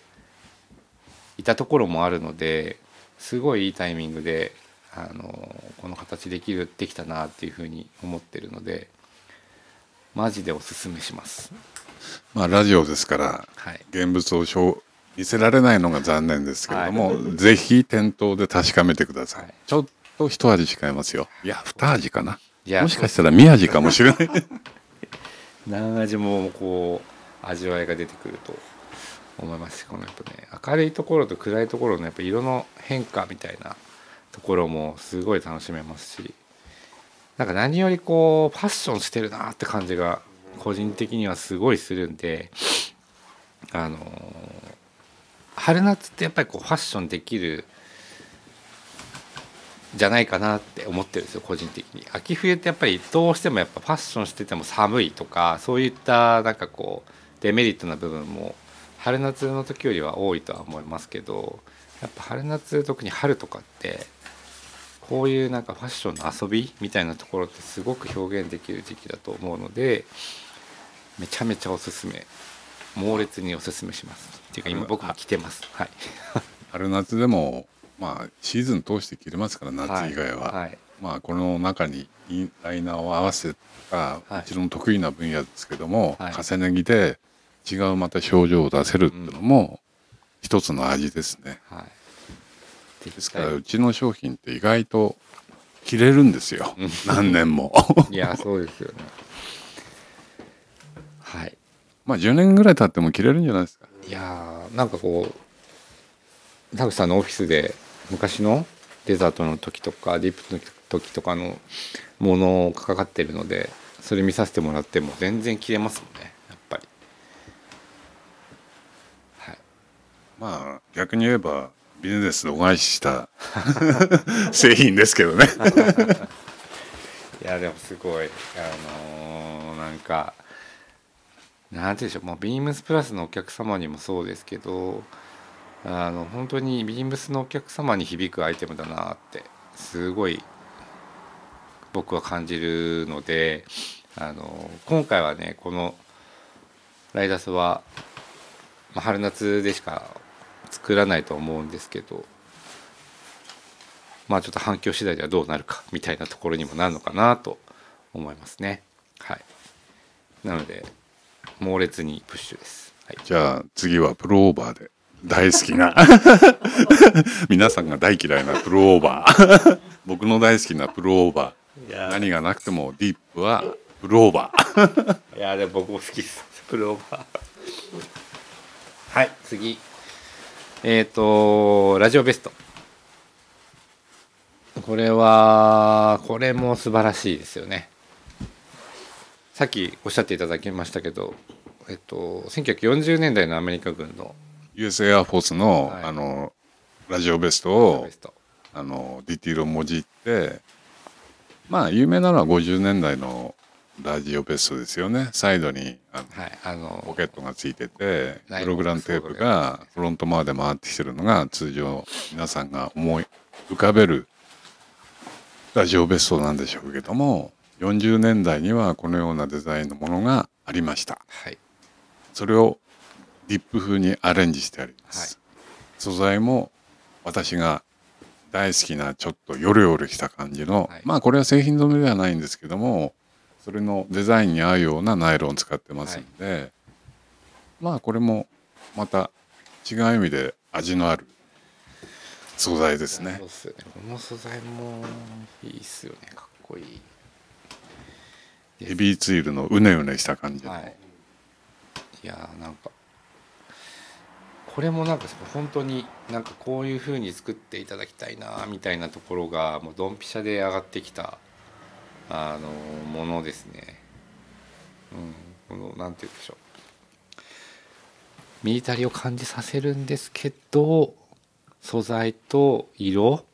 いたところもあるのですごいいいタイミングであのこの形できるできたなっていうふうに思ってるのでマジでおすすめします。まあラジオですからはい現物を見せられないのが残念ですけれども、ぜひ店頭で確かめてください、はい。ちょっと一味違いますよ。いや二味かな？いやもしかしたら三味かもしれない。何味もこう味わいが出てくると思いますしこのやっぱね明るいところと暗いところのやっぱ色の変化みたいなところもすごい楽しめますしなんか何よりこうファッションしてるなって感じが個人的にはすごいするんであの春夏ってやっぱりこうファッションできるじゃないかなって思ってるんですよ個人的に。秋冬ってやっぱりどうしてもやっぱファッションしてても寒いとかそういったなんかこうデメリットな部分も春夏の時よりは多いとは思いますけどやっぱ春夏特に春とかってこういうなんかファッションの遊びみたいなところってすごく表現できる時期だと思うのでめちゃめちゃおすすめ。猛烈におすすめします。っていうか今僕も着てます。はい。春夏でもまあシーズン通して着れますから夏以外は、はい。まあこの中にインライナーを合わせたはい。うちの得意な分野ですけども、はい。重ね着で違うまた表情を出せるっていうのも一つの味ですね。はい。ですからうちの商品って意外と着れるんですよ。うん。何年も。いやそうですよね。はい。まあ10年ぐらい経っても着れるんじゃないですか。いやーなんかこう田口さんのオフィスで昔のデザートの時とかディップの時とかのものがかかってるのでそれ見させてもらっても全然着れますもんねやっぱり。はい。まあ逆に言えばビジネスでお返しした 製品ですけどね。いやでもすごい。あのーなんかなんて言うんでしょうもうビームスプラスのお客様にもそうですけどあの本当にビームスのお客様に響くアイテムだなってすごい僕は感じるのであの今回はねこのライダースは、まあ、春夏でしか作らないと思うんですけどまあちょっと反響次第ではどうなるかみたいなところにもなるのかなと思いますね。はい。なので猛烈にプッシュです。はい。じゃあ次はプルオーバーで大好きな 皆さんが大嫌いなプルオーバー 僕の大好きなプルオーバー何がなくてもディップはプルオーバー いやでも僕も好きです。プルオーバー。はい次。えっ、とラジオベスト。これはこれも素晴らしいですよね。さっきおっしゃっていただきましたけど、えっと1940年代のアメリカ軍の US エアフォースの,、はい。あのラジオベストを。あのディティールをもじってまあ有名なのは50年代のラジオベストですよね。サイドにあのはいあのポケットがついててプログラムテープがフロントまで回ってきてるのが通常皆さんが思い浮かべるラジオベストなんでしょうけども40年代にはこのようなデザインのものがありました。はい。それをディップ風にアレンジしてあります、素材も私が大好きなちょっとヨレヨレした感じの、はい。まあこれは製品染めではないんですけどもそれのデザインに合うようなナイロンを使ってますんで、まあこれもまた違う意味で味のある素材ですね。そうっすよね。この素材もいいっすよね。かっこいいヘビーツイルのうねうねした感じ、はい。いやーなんかこれもなんか本当になんかこういう風に作っていただきたいなみたいなところがもうドンピシャで上がってきたあのものですね。うん、このなんて言うんでしょう。ミリタリーを感じさせるんですけど素材と色。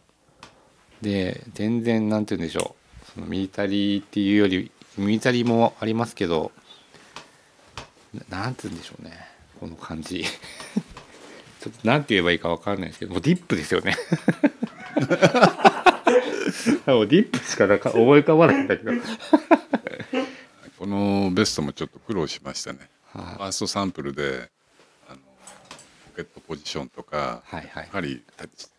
で全然なんて言うんでしょう。そのミリタリーっていうよりミリタリーもありますけどななんて言うんでしょうね。この感じ。ちょっとなんて言えばいいかわかんないですけどもうディップですよね。もうディップしかなんか思い浮かばないんだけど。このベストもちょっと苦労しましたね。はい。ファーストサンプルでケットポジションとかはいはい。やはり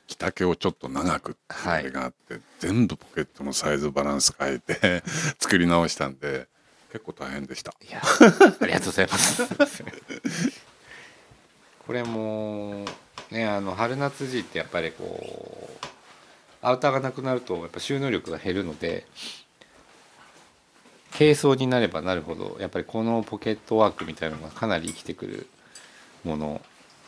着丈をちょっと長くっていうのがあって、全部ポケットのサイズバランス変えて 作り直したんで結構大変でした。いやありがとうございます。これもねあの春夏時ってやっぱりこうアウターがなくなるとやっぱ収納力が減るので軽装になればなるほどやっぱりこのポケットワークみたいなのがかなり生きてくるもの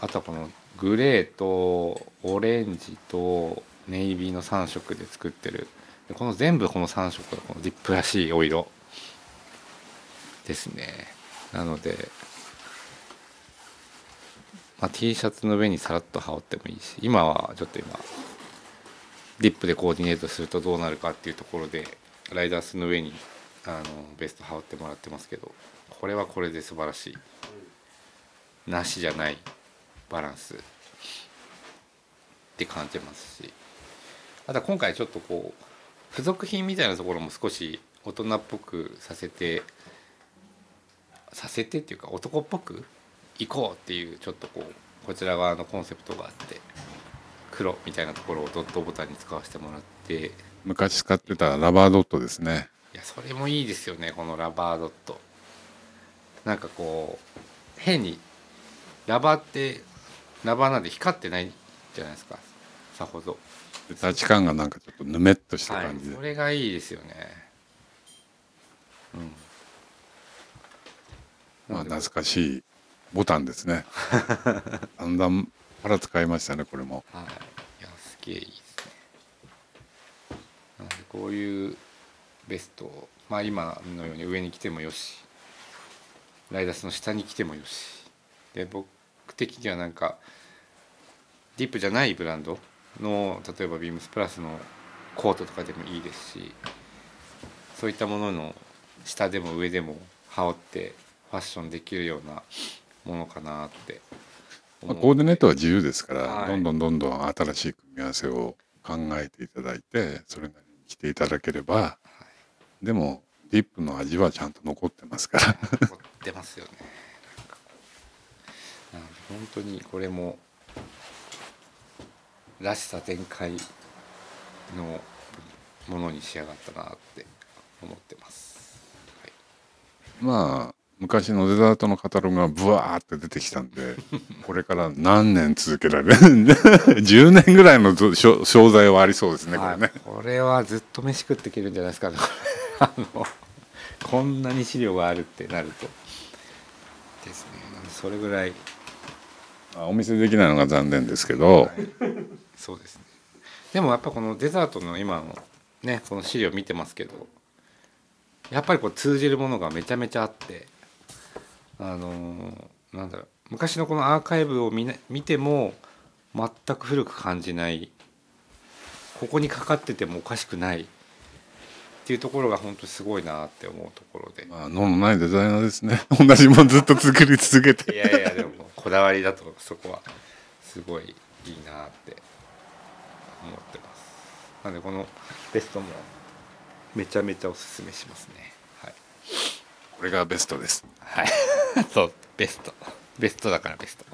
あとはこのグレーとオレンジとネイビーの3色で作ってる。この全部この3色がこのディップらしいお色。ですね。なのでまあ、T シャツの上にさらっと羽織ってもいいし今はちょっと今ディップでコーディネートするとどうなるかっていうところでライダースの上にあのベスト羽織ってもらってますけどこれはこれで素晴らしい。なしじゃない。バランス。って感じますし。あとは今回ちょっとこう付属品みたいなところも少し大人っぽくさせてさせてっていうか男っぽく行こうっていうちょっとこうこちら側のコンセプトがあって黒みたいなところをドットボタンに使わせてもらって。い昔使ってたラバードットですね。やそれもいいですよねこのラバードット。なんかこう変にラバーってラバーなんで光ってないじゃないですか。さほど。でタッチ感がなんかちょっとぬめっとしたはい感じで、それがいいですよね。うん。まあ、懐かしいボタンですね。だんだんから使いましたねこれも。はい、いやすげえいいですね。なのでこういうベストをまあ今のように上に着てもよしライダースの下に着てもよし。で僕的にはなんかディップじゃないブランドの例えばビームスプラスのコートとかでもいいですしそういったものの下でも上でも羽織ってファッションできるようなものかなって。まあ、コーディネートは自由ですから、はい。どんどんどんどん新しい組み合わせを考えていただいてそれなりに着ていただければでもディップの味はちゃんと残ってますから。凝ってますよねなので本当にこれもらしさ全開のものに仕上がったなって思ってます、はい、まあ昔のデザートのカタログがブワーって出てきたんで これから何年続けられる10 年ぐらいのぞ商商材はありそうですねこれね。はいこれはずっと飯食っていけるんじゃないですかねあのこんなに資料があるってなると。ですね。それぐらいまあお見せできないのが残念ですけど、そうですね。でもやっぱこのデザートの今のねこの資料見てますけどやっぱりこう通じるものがめちゃめちゃあってあのーなんだろう昔のこのアーカイブを見,、見ても全く古く感じないここにかかっててもおかしくないっていうところが本当にすごいなって思うところで。まあ、脳のないデザイナーですね。同じもんずっと作り続けいてやいやでもこだわりだとそこはすごいいいなって思ってます。なのでこのベストもめちゃめちゃおすすめしますね。はい、これがベストです。はい、そうベスト。ベストだからベスト。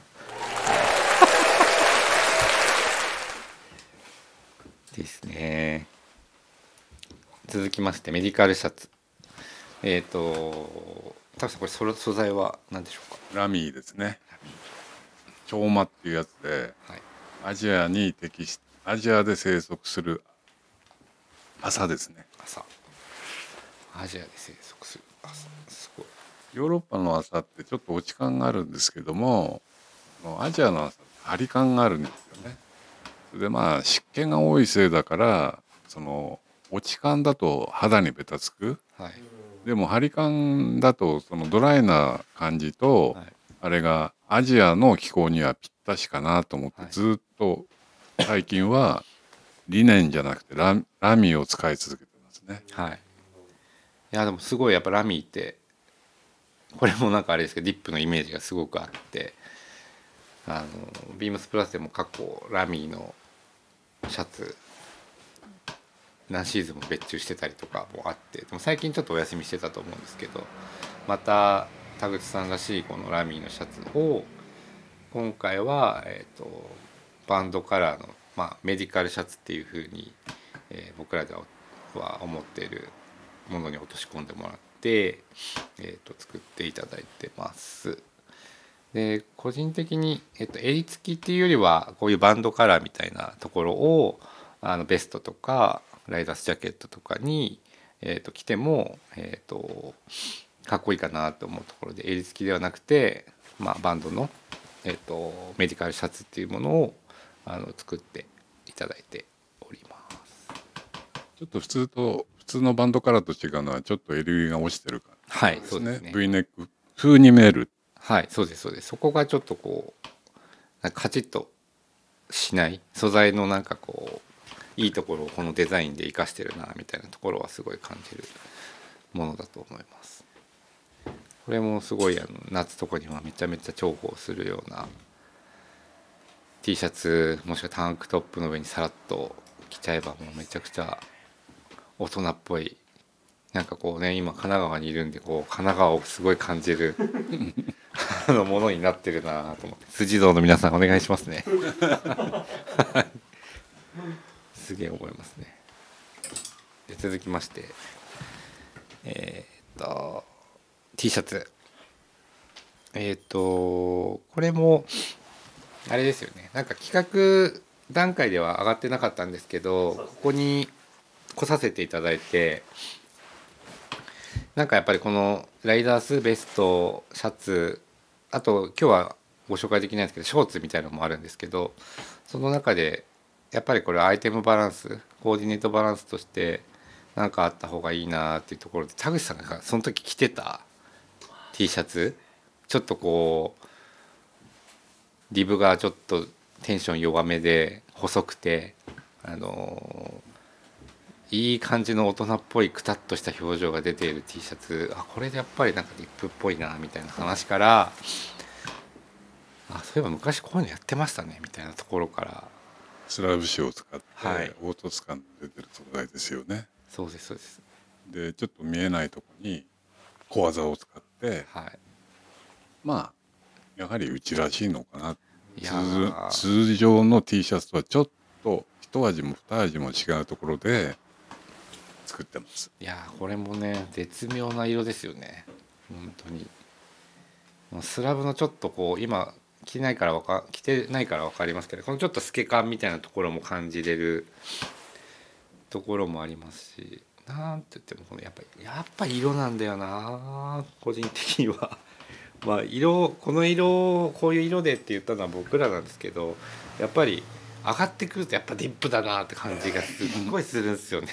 ですね続きましてメディカルシャツ。えっ、とタクさんこれそれ素材は何でしょうか？ラミーですね。超魔っていうやつではい。アジアに適しアジアで生息する朝ですね。朝アジアで生息する。朝すごい。ヨーロッパの朝ってちょっと落ち感があるんですけどもアジアの朝張り感があるんですよね。でまあ湿気が多いせいだからその落ち感だと肌にべたつく？はい。でも張り感だとそのドライな感じと、はい。あれがアジアの気候にはぴったしかなと思って、はい。ずっと最近はリネンじゃなくてララミを使い続けてますね。はい。いやでもすごいやっぱラミーってこれもなんかあれですけどディップのイメージがすごくあってあのビームスプラスでも過去ラミーのシャツ何シーズンも別注してたりとかもあってでも最近ちょっとお休みしてたと思うんですけどまた田口さんらしいこのラミーのシャツを今回は、えー、とバンドカラーの、まあ、メディカルシャツっていう風に、えー僕らでは思っているものに落とし込んでもらって、えー、と作っていただいてます。で個人的に、えっと、襟付きっていうよりはこういうバンドカラーみたいなところをあのベストとかライダースジャケットとかに、えっと着ても、えっとかっこいいかなと思うところで襟付きではなくて、まあ、バンドの、えっとメディカルシャツっていうものをあの作っていただいております。ちょっと普通と普通のバンドカラーと違うのはちょっと襟が落ちてるかはい、らですねそうですね。V ネック風に見えるはい、そうですそうです。そこがちょっとこうカチッとしない？素材のなんかこういいところをこのデザインで生かしてるなみたいなところはすごい感じるものだと思います。これもすごいあの夏とかにはめちゃめちゃ重宝するような T シャツもしくはタンクトップの上にさらっと着ちゃえばもうめちゃくちゃ大人っぽいなんかこうね今神奈川にいるんでこう神奈川をすごい感じる あのものになってるなと思って辻堂の皆さんお願いしますね すげえ思いますね。で続きましてえーっと T シャツ。えーっとこれもあれですよね。なんか企画段階では上がってなかったんですけどここに来させていただいてなんかやっぱりこのライダースベストシャツあと今日はご紹介できないんですけどショーツみたいなのもあるんですけどその中でやっぱりこれアイテムバランスコーディネートバランスとして何かあった方がいいなっていうところで田口さんがその時着てた T シャツちょっとこうリブがちょっとテンション弱めで細くてあのいい感じの大人っぽいくたっとした表情が出ている T シャツあこれでやっぱりなんかリップっぽいなみたいな話からあそういえば昔こういうのやってましたねみたいなところからスラブ紙を使って、はい。凹凸感出てる素材ですよね。そうですそうです。でちょっと見えないとこに小技を使ってはい。まあやはりうちらしいのかな。通通常の T シャツとはちょっと一味も二味も違うところで作ってます。いやーこれもね絶妙な色ですよね。本当に。スラブのちょっとこう今着てないからわか着てないから分かりますけどこのちょっと透け感みたいなところも感じれるところもありますしなんて言ってもこのやっぱりやっぱ色なんだよな個人的には。まあ色この色こういう色でって言ったのは僕らなんですけどやっぱり上がってくるとやっぱディップだなって感じがすっごいするんですよね。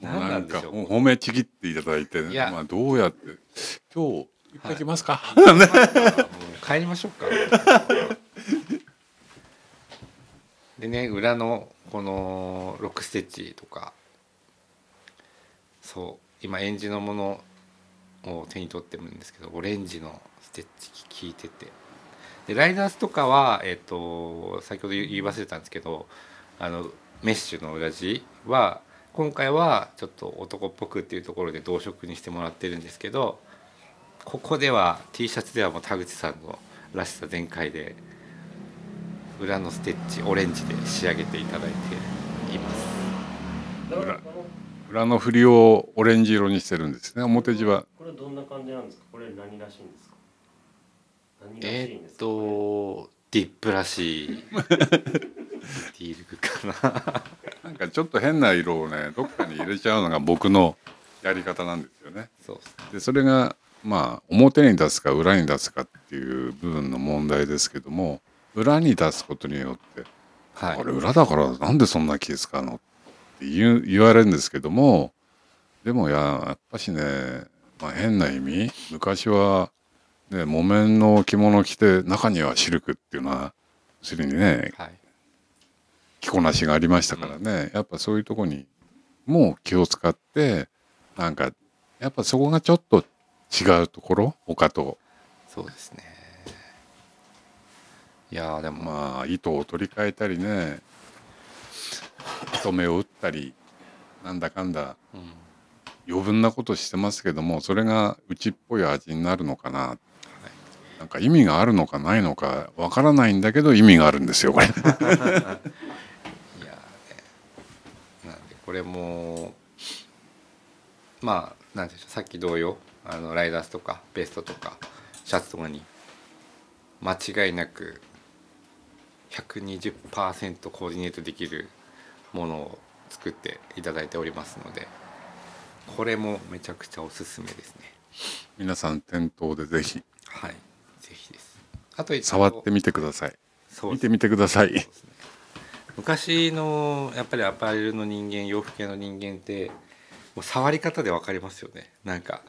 何 ななんかほ褒めちぎっていただいてまあどうやって今日いっぱい来ますか、もう帰りましょうか。でね裏のこのロックステッチとかそう今エンジのものを手に取ってるんですけどオレンジのステッチ効いてて。でライダースとかは、えっと先ほど言い忘れたんですけどあのメッシュの裏地は今回はちょっと男っぽくっていうところで同色にしてもらってるんですけどここでは T シャツではもう田口さんのらしさ全開で裏のステッチオレンジで仕上げていただいています。裏裏の振りをオレンジ色にしてるんですね。表地は。これどんな感じなんですか？これ何らしいんですか？えーっとディップらしいディールグかな。なんかちょっと変な色をねどっかに入れちゃうのが僕のやり方なんですよね。そうっすでそれがまあ表に出すか裏に出すかっていう部分の問題ですけども裏に出すことによって「はいあれ裏だからなんでそんな気使うの?」って言う言われるんですけどもでもややっぱしね、まあ、変な意味昔は、ね、木綿の着物着て中にはシルクっていうのは要するにねはい着こなしがありましたからね、やっぱそういうとこにもう気を使ってなんかやっぱそこがちょっと違うところ？他と？そうですね。いやーでも。まあ糸を取り替えたりね。糸目を打ったりなんだかんだ。うん。余分なことしてますけどもそれがうちっぽい味になるのかな、なんか意味があるのかないのかわからないんだけど意味があるんですよこれ。いやーね。なんでこれもまあなんでしょうさっき同様あのライダースとかベストとかシャツとかに間違いなく120%コーディネートできるものを作っていただいておりますのでこれもめちゃくちゃおすすめですね。皆さん店頭でぜひ。はいぜひです。あと触ってみてください。そう見てみてください。ね。昔のやっぱりアパレルの人間洋服系の人間ってもう触り方で分かりますよね。なんか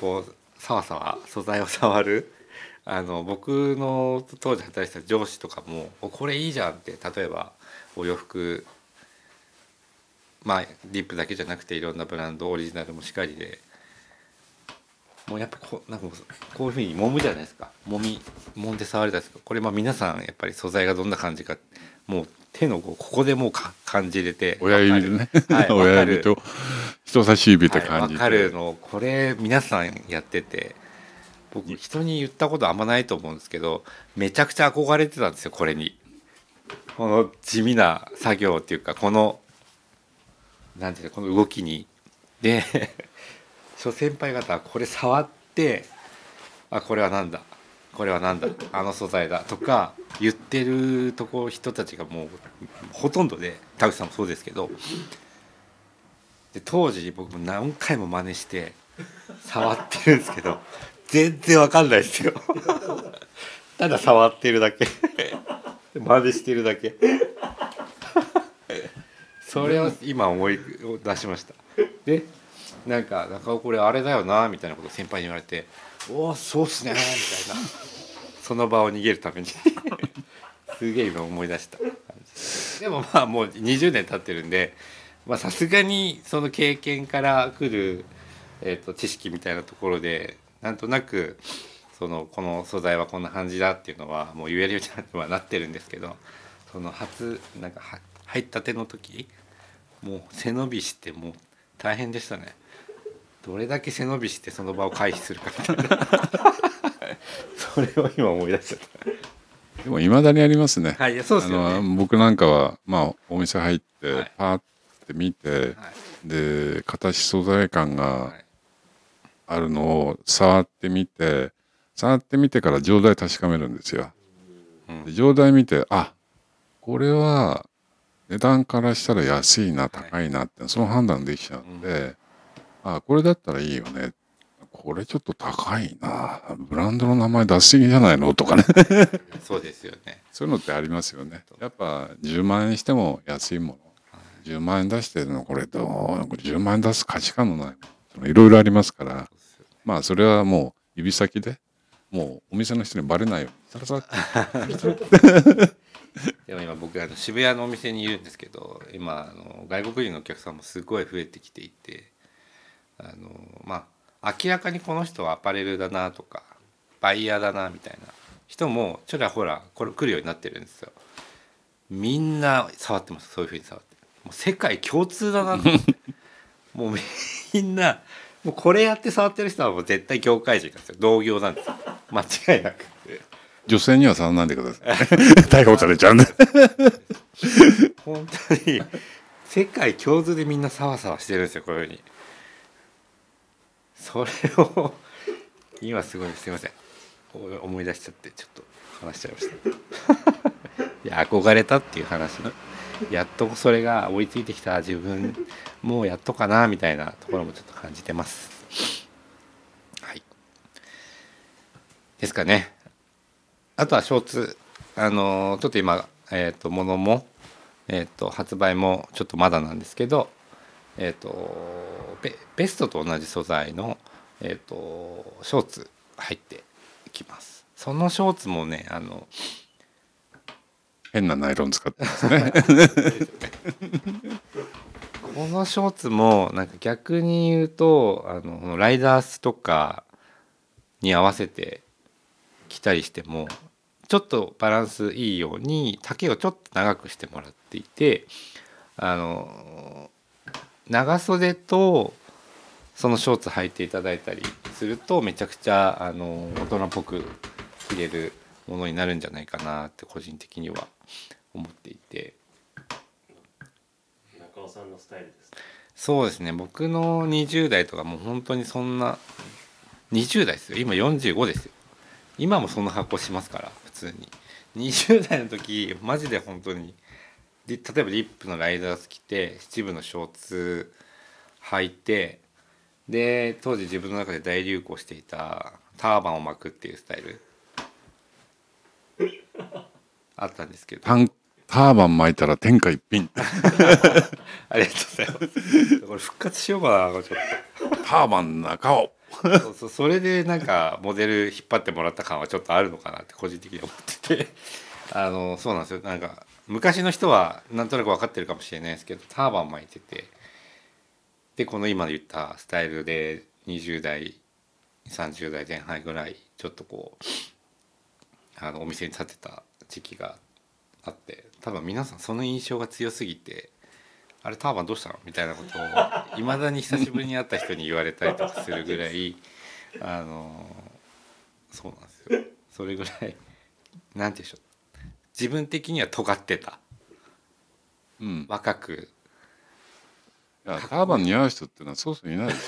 こうさわさわ素材を触る。あの僕の当時働いてた上司とかも「これいいじゃん」って例えばお洋服まあリップだけじゃなくていろんなブランドオリジナルもしっかりで。もうやっぱこうなんかこういうふうに揉むじゃないですか。揉み揉んで触れたんですか。これまあ皆さんやっぱり素材がどんな感じか。もう手のこうここでもうか感じれて親指でね、はい 親指と人差し指ってはい感じて、わかる。のこれ皆さんやってて僕人に言ったことあんまないと思うんですけどめちゃくちゃ憧れてたんですよこれに。この地味な作業っていうかこのなんていうのこの動きに。で 諸先輩方はこれ触ってあこれはなんだこれはなんだあの素材だとか言ってるとこ人たちがもうほとんどで田口さんもそうですけどで当時僕も何回も真似して触ってるんですけど全然わかんないですよ。ただ触ってるだけ。真似してるだけ。それを今思い出しました。でなんか「中尾これあれだよな」みたいなことを先輩に言われて「おおそうっすね」みたいな。その場を逃げるために。すげえ今思い出した。感じでもまあもう20年経ってるんでまさすがにその経験から来る、えー、と知識みたいなところでなんとなくそのこの素材はこんな感じだっていうのはもう言えるようにはなってるんですけどその初なんか入ったての時もう背伸びしてもう大変でしたね。どれだけ背伸びしてその場を回避するかみたいな。それを今思い出しちゃっでもいまだにありますね、たはいそうですね。の僕なんかはまあお店入って、はい。パーって見て、はい。で形素材感がはい。あるのを触ってみて触ってみてから状態確かめるんですよ。うん。で状態見てあこれは値段からしたら安いな高いなってその判断できちゃうんで、あこれだったらいいよねこれちょっと高いな。ブランドの名前出しすぎじゃないの？とかね。そうですよね。そういうのってありますよね。やっぱ10万円しても安いもの。10万円出してるのこれどう？10万円出す価値観のないいろいろありますから。まあそれはもう指先でもうお店の人にバレないように。サラサラでも今僕あの渋谷のお店にいるんですけど今あの外国人のお客さんもすごい増えてきていてあのまあ明らかにこの人はアパレルだなとかバイヤーだなみたいな人もちょらほらこれ来るようになってるんですよ。みんな触ってます。そういうふうに触って。もう世界共通だなと。思ってもうみんなもうこれやって触ってる人はもう絶対業界人なんですよ。同業なんですよ。間違いなく。女性には触らないでください。逮捕されちゃうんで。本当に世界共通でみんなサワサワしてるんですよこういうふうにそれを今すごいすいません。思い出しちゃってちょっと話しちゃいました。いや憧れたっていう話。やっとそれが追いついてきた自分もうやっとかなみたいなところもちょっと感じてます。はい。ですかね。あとはショーツあのちょっと今えっ、とものもえー、と発売もちょっとまだなんですけど、えー、とベベストと同じ素材の、えー、とショーツ入ってきます。そのショーツもねあの変なナイロン使ってますね。このショーツもなんか逆に言うとあのライダースとかに合わせて着たりしてもちょっとバランスいいように丈をちょっと長くしてもらっていてあの長袖とそのショーツ履いていただいたりするとめちゃくちゃあの大人っぽく着れるものになるんじゃないかなって個人的には思っていて。中尾さんのスタイルですねそうです。ね僕の20代とかもう本当にそんな20代ですよ。今45ですよ。今もその格好しますから普通に。20代の時マジで本当にで例えばリップのライダース着て七分のショーツ履いてで当時自分の中で大流行していたターバンを巻くっていうスタイル。あったんですけど。ターバン巻いたら天下一品。ありがとうございます。これ復活しようかなちょっと。ターバン中尾そうそうそれでなんかモデル引っ張ってもらった感はちょっとあるのかなって個人的に思ってて。あのそうなんですよ。なんか昔の人はなんとなく分かってるかもしれないですけどターバン巻いててでこの今言ったスタイルで20代30代前半ぐらいちょっとこうあのお店に立てた時期があって多分皆さんその印象が強すぎて「あれターバンどうしたの?」みたいなことをいまだに久しぶりに会った人に言われたりとかするぐらいあのそうなんですよそれぐらいなんて言うんでしょう自分的には尖ってた。うん。若く。いやターバン似合う人ってのはそうそういないでし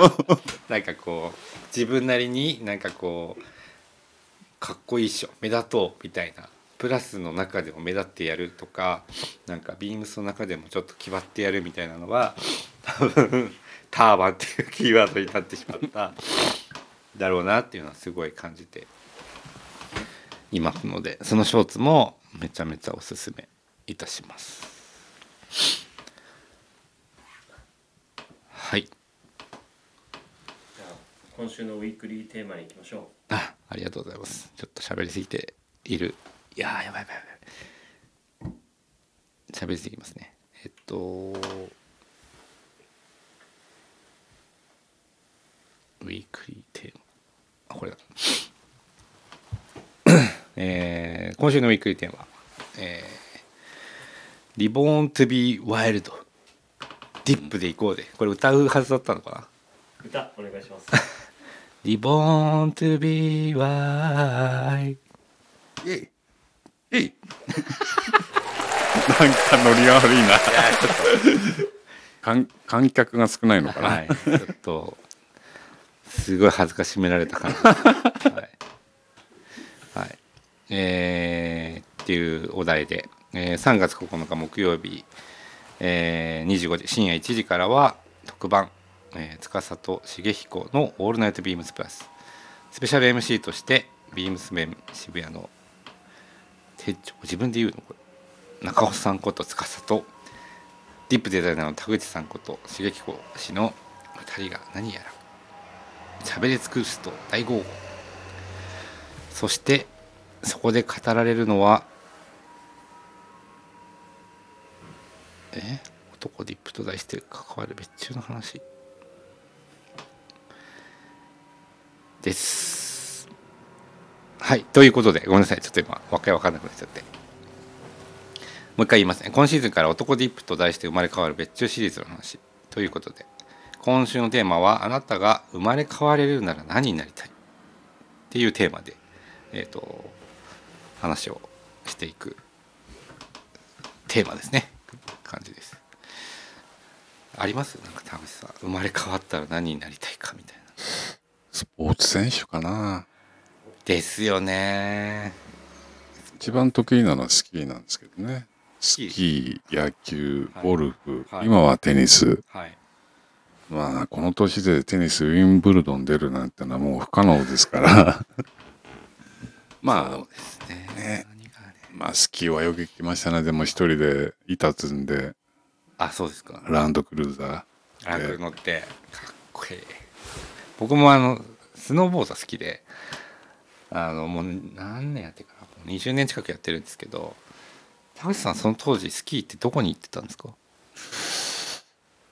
なんかこう自分なりになんかこうかっこいいっしょ目立とうみたいな。プラスの中でも目立ってやるとかなんかビームスの中でもちょっと決まってやるみたいなのは多分ターバンっていうキーワードになってしまっただろうなっていうのはすごい感じていますのでそのショーツもめちゃめちゃおすすめいたします。はい。今週のウィークリーテーマに行きましょあありがとうございます。ちょっと喋りすぎている。いやーやばいやばいやばい。喋りすぎますね。えっとウィークリーテーマ。あこれだえー今週のウィークリーテーマえー、 Reborn to be Wild。ディップでいこうで。これ歌うはずだったのかな？う歌お願いします。Reborn to be Wild。えいえいなんかノリが悪いな。いやちょっ 観観客が少ないのかな。とはい。ちょっとすごい恥ずかしめられた感じ。はい、はい、えーっていうお題で、えー3月9日木曜日、えー25時深夜1時からは特番「えー、司と重彦のオールナイトビームスプラス」スペシャル MC としてビームスメン渋谷の店長自分で言うのこれ。中尾さんこと司とディップデザイナーの田口さんこと重彦氏の2人が何やら喋り尽くすと大豪語。そしてそこで語られるのはえ？男ディップと題して関わる別注の話。です。はい。ということでごめんなさい。ちょっと今わけわかんなくなっちゃって。もう一回言いますね。今シーズンから男ディップと題して生まれ変わる別注シリーズの話。ということで今週のテーマはあなたが生まれ変われるなら何になりたい？っていうテーマでえっ、と話をしていくテーマですね。感じです。あります？なんか田口さん。生まれ変わったら何になりたいかみたいな。スポーツ選手かな。ですよね。一番得意なのはスキーなんですけどね。スキー野球、はい。ゴルフ、はい。今はテニス。はい。まあ、この年でテニス、ウィンブルドン出るなんてのはもう不可能ですから。まそうですね。ね。まあ、スキーはよく聞きましたね。でも一人で板積んで、あそうですか。ランドクルーザランド乗って。かっこいい。僕もあのスノーボード好きで。あのもう何年やってるかな。もう20年近くやってるんですけど。田口さんその当時スキーってどこに行ってたんですか？ー。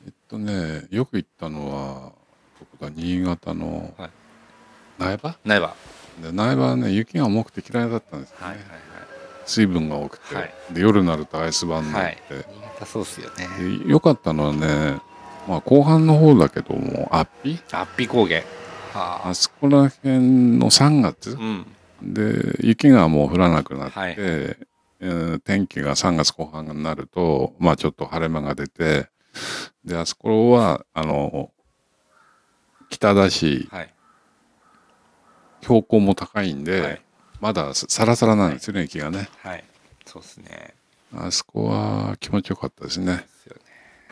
えっとね、よく行ったのは、どこだ、新潟のはい。苗場？苗場で苗場はね、雪が重くて嫌いだったんですよね。はいはい水分が多くて、はい。で夜になるとアイスバーンにはないって、新潟そうっすよね。で良かったのはね、まあ、後半の方だけどもアッピアッピ高原。はあ。あそこら辺の3月。うん。で雪がもう降らなくなって、はい。えー天気が3月後半になるとまあちょっと晴れ間が出てであそこはあの北だしはい標高も高いんで、はい。まだサラサラなんですよね、雪がね。はい。そうっすね。あそこは気持ちよかったですね。ですよね。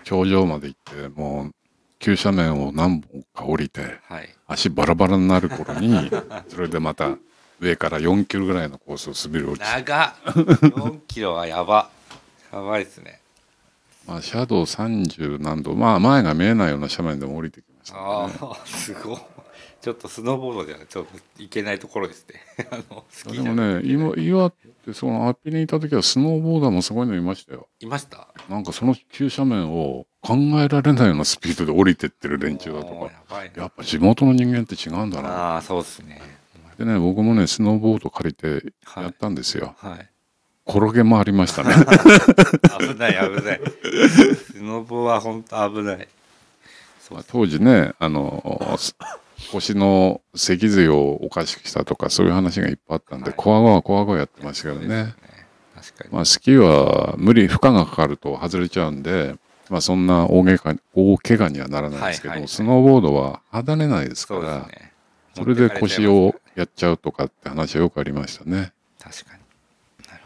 頂上まで行ってもう急斜面を何本か降りてはい。足バラバラになる頃に それでまた上から4キロぐらいのコースを滑り降りて、長っ。4キロはやば。やばいっすね。まあ、シャドウ30何度。まあ前が見えないような斜面でも降りてきましたね。ああすごいちょっとスノーボードではちょっといけないところですね。あのでもーじゃね今岩ってそのアッピにいた時はスノーボーダーもすごいのいましたよ。いました？なんかその急斜面を考えられないようなスピードで降りてってる連中だとか。やっぱ地元の人間って違うんだな。ああそうですね。でね僕もねスノーボード借りてはいやったんですよ、はい。転げ回りましたね。危ない危ない。スノボは本当危ない。当時ねあのす腰の脊髄をおかしくしたとかそういう話がいっぱいあったんで、はい。こわごわごわやってましたけどね。まあスキーは無理負荷がかかると外れちゃうんでまあそんな大怪我大怪我にはならないですけども、はいはいはい。スノーボードは離れないですからね。それで腰をやっちゃうとかって話はよくありましたね。確かに。なる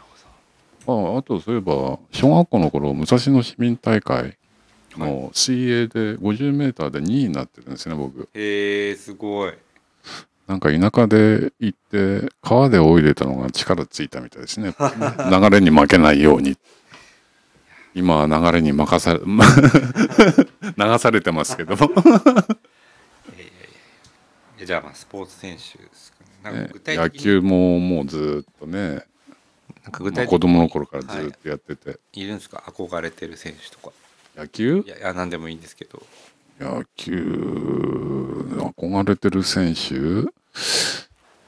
ほああとそういえば小学校の頃武蔵野市民大会の水泳で 50m で2位になってるんですね僕。どへえすごい。なんか田舎で行って川で泳いでたのが力ついたみたいですね。流れに負けないように。今は流れに任され 流されてますけど。じゃあまあスポーツ選手ですかね。ね野球ももうずっとね、なんか具まあ体的に。子供の頃からずっとやってて、いるんですか？憧れてる選手とか野球？いやいや何でもいいんですけど。野球憧れてる選手？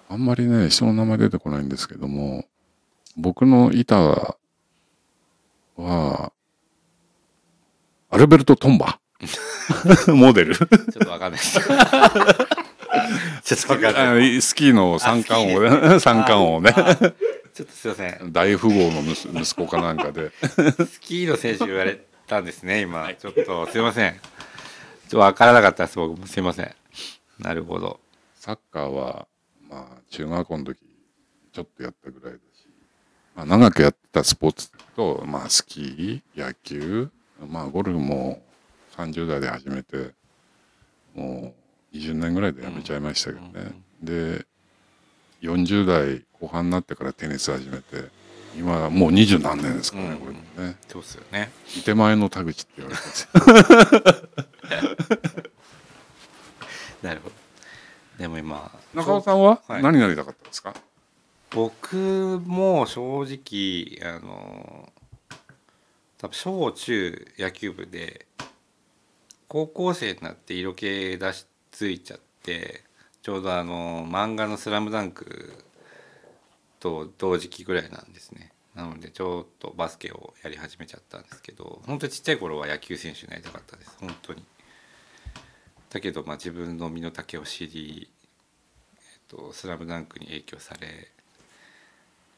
あんまりね人の名前出てこないんですけども僕の板はアルベルト・トンバ。モデル？ちょっとわかんない。で すちょっとわかんない。あスキーの三冠王あね。三冠王ね。あちょっとすいません。大富豪の息息子かなんかで。スキーの選手言われたんですね今。ちょっとすいません。ちょっとわからなかったです僕も。すいません。なるほど。サッカーはまあ中学校の時ちょっとやったぐらいだし、まあ、長くやってたスポーツと、まあ、スキー野球まあゴルフも30代で始めてもう20年ぐらいでやめちゃいましたけどね、で40代後半になってからテニス始めて今はもう二十何年ですかね、うん。これもね。そうっすよね。手前の田口って言われてます。なるほど。でも今中尾さんは？はい。何になりたかったですか、僕も正直あの多分小中野球部で高校生になって色気出しついちゃってちょうどあの漫画の「スラムダンクと同時期ぐらいなんですね。なのでちょっとバスケをやり始めちゃったんですけど本当にちっちゃい頃は野球選手になりたかったです。本当に。だけどまあ自分の身の丈を知りえっと「スラムダンクに影響され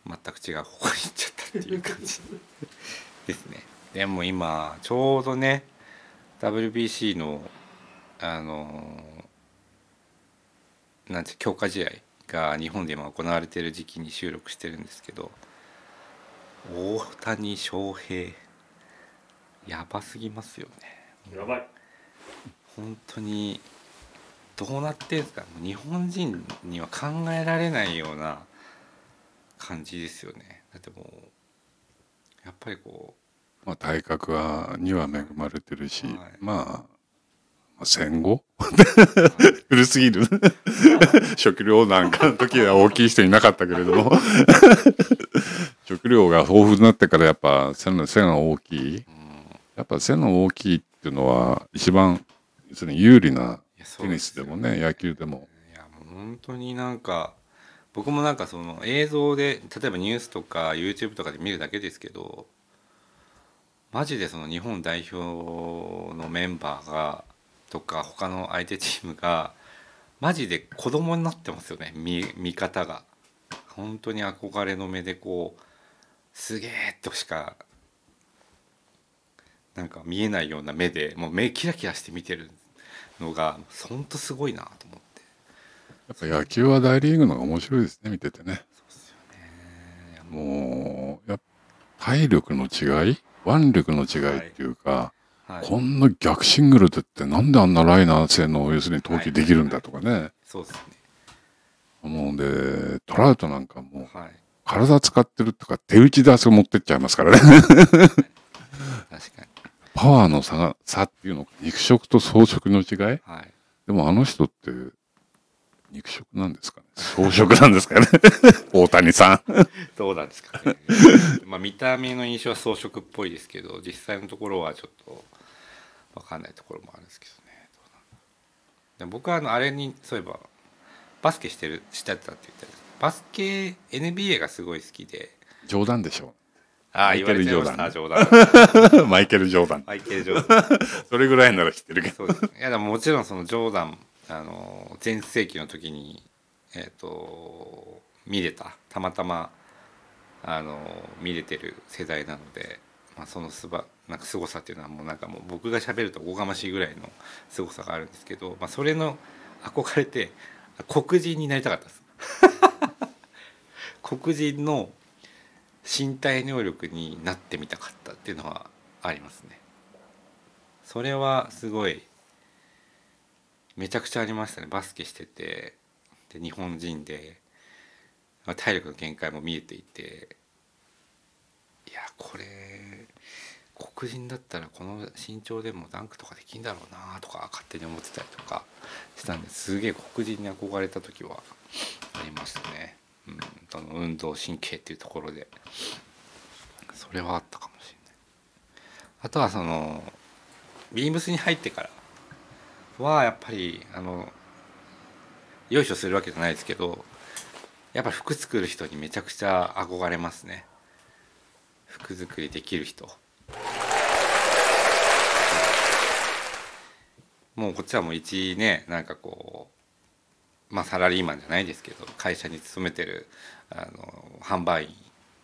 全く違う方向に行っちゃったっていう感じ ですね。でも今ちょうどね WBC のあのなんて強化試合が日本で今行われている時期に収録してるんですけど大谷翔平やばすぎますよね。やばい。本当にどうなってんすか？日本人には考えられないような感じですよね。だってもうやっぱりこまあ、体格はには恵まれてるし、はい。まあ、まあ戦後？う 古すぎる。食料なんかの時は大きい人いなかったけれども。食料が豊富になってからやっぱ背の背が大きい。うんやっぱ背の大きいっていうのは一番有利なテニスでもね。野球でも。いやもう本当になんか僕もなんかその映像で例えばニュースとか YouTube とかで見るだけですけどマジでその日本代表のメンバーがとか他の相手チームがマジで子供になってますよね。見見方が。本当に憧れの目でこうすげえとしかなんか見えないような目でもう目キラキラして見てるのが本当すごいなと思って。やっぱ野球は大リーグの方が面白いですね見ててね。いやももうや体力の違い腕力の違いっていうか、う、はい、こんな逆シングルでってなんであんなライナー性の要するに投球できるんだとかね、そうですね。思うんでトラウトなんかもうはい。体使ってるとか手打ちであそこ持ってっちゃいますからね。確かに。パワーの差が差っていうのか肉食と草食の違い？はい。でもあの人って肉食なんですかね？草食なんですかね？大谷さん。どうなんですかね。まあ見た目の印象は装飾っぽいですけど実際のところはちょっと分かんないところもあるんですけどね。で僕はあのあれにそういえばバスケしてるしてたって言ったんですバスケ NBA がすごい好きで。冗談でしょ。ああマイケル言われちゃいました。冗ジ談。う マイケル・ジョーダン。マイケル・ジョーダン。それぐらいなら知ってるけど。いやでももちろんそのジョーダンあの全盛期の時にえっ、と見れた。たまたまあの見れてる世代なので、まあ、そのすばなんか凄さっていうのはもうなんかもう僕が喋るとおこがましいぐらいの凄さがあるんですけど、まあ、それの憧れて黒人になりたかったです。黒人の身体能力になってみたかったっていうのはありますね。それはすごいめちゃくちゃありましたね。バスケしててで日本人で体力の限界も見えていていやこれ黒人だったらこの身長でもダンクとかできんだろうなとか勝手に思ってたりとかしたんですげえ黒人に憧れた時はありましたね、うん、あの運動神経っていうところで。それはあったかもしれない。あとはそのビームスに入ってからはやっぱりあのよいしょするわけじゃないですけどやっぱ服作る人にめちゃくちゃ憧れますね。服作りできる人。もうこっちはもう一ねなんかこうまあサラリーマンじゃないですけど会社に勤めてるあの販売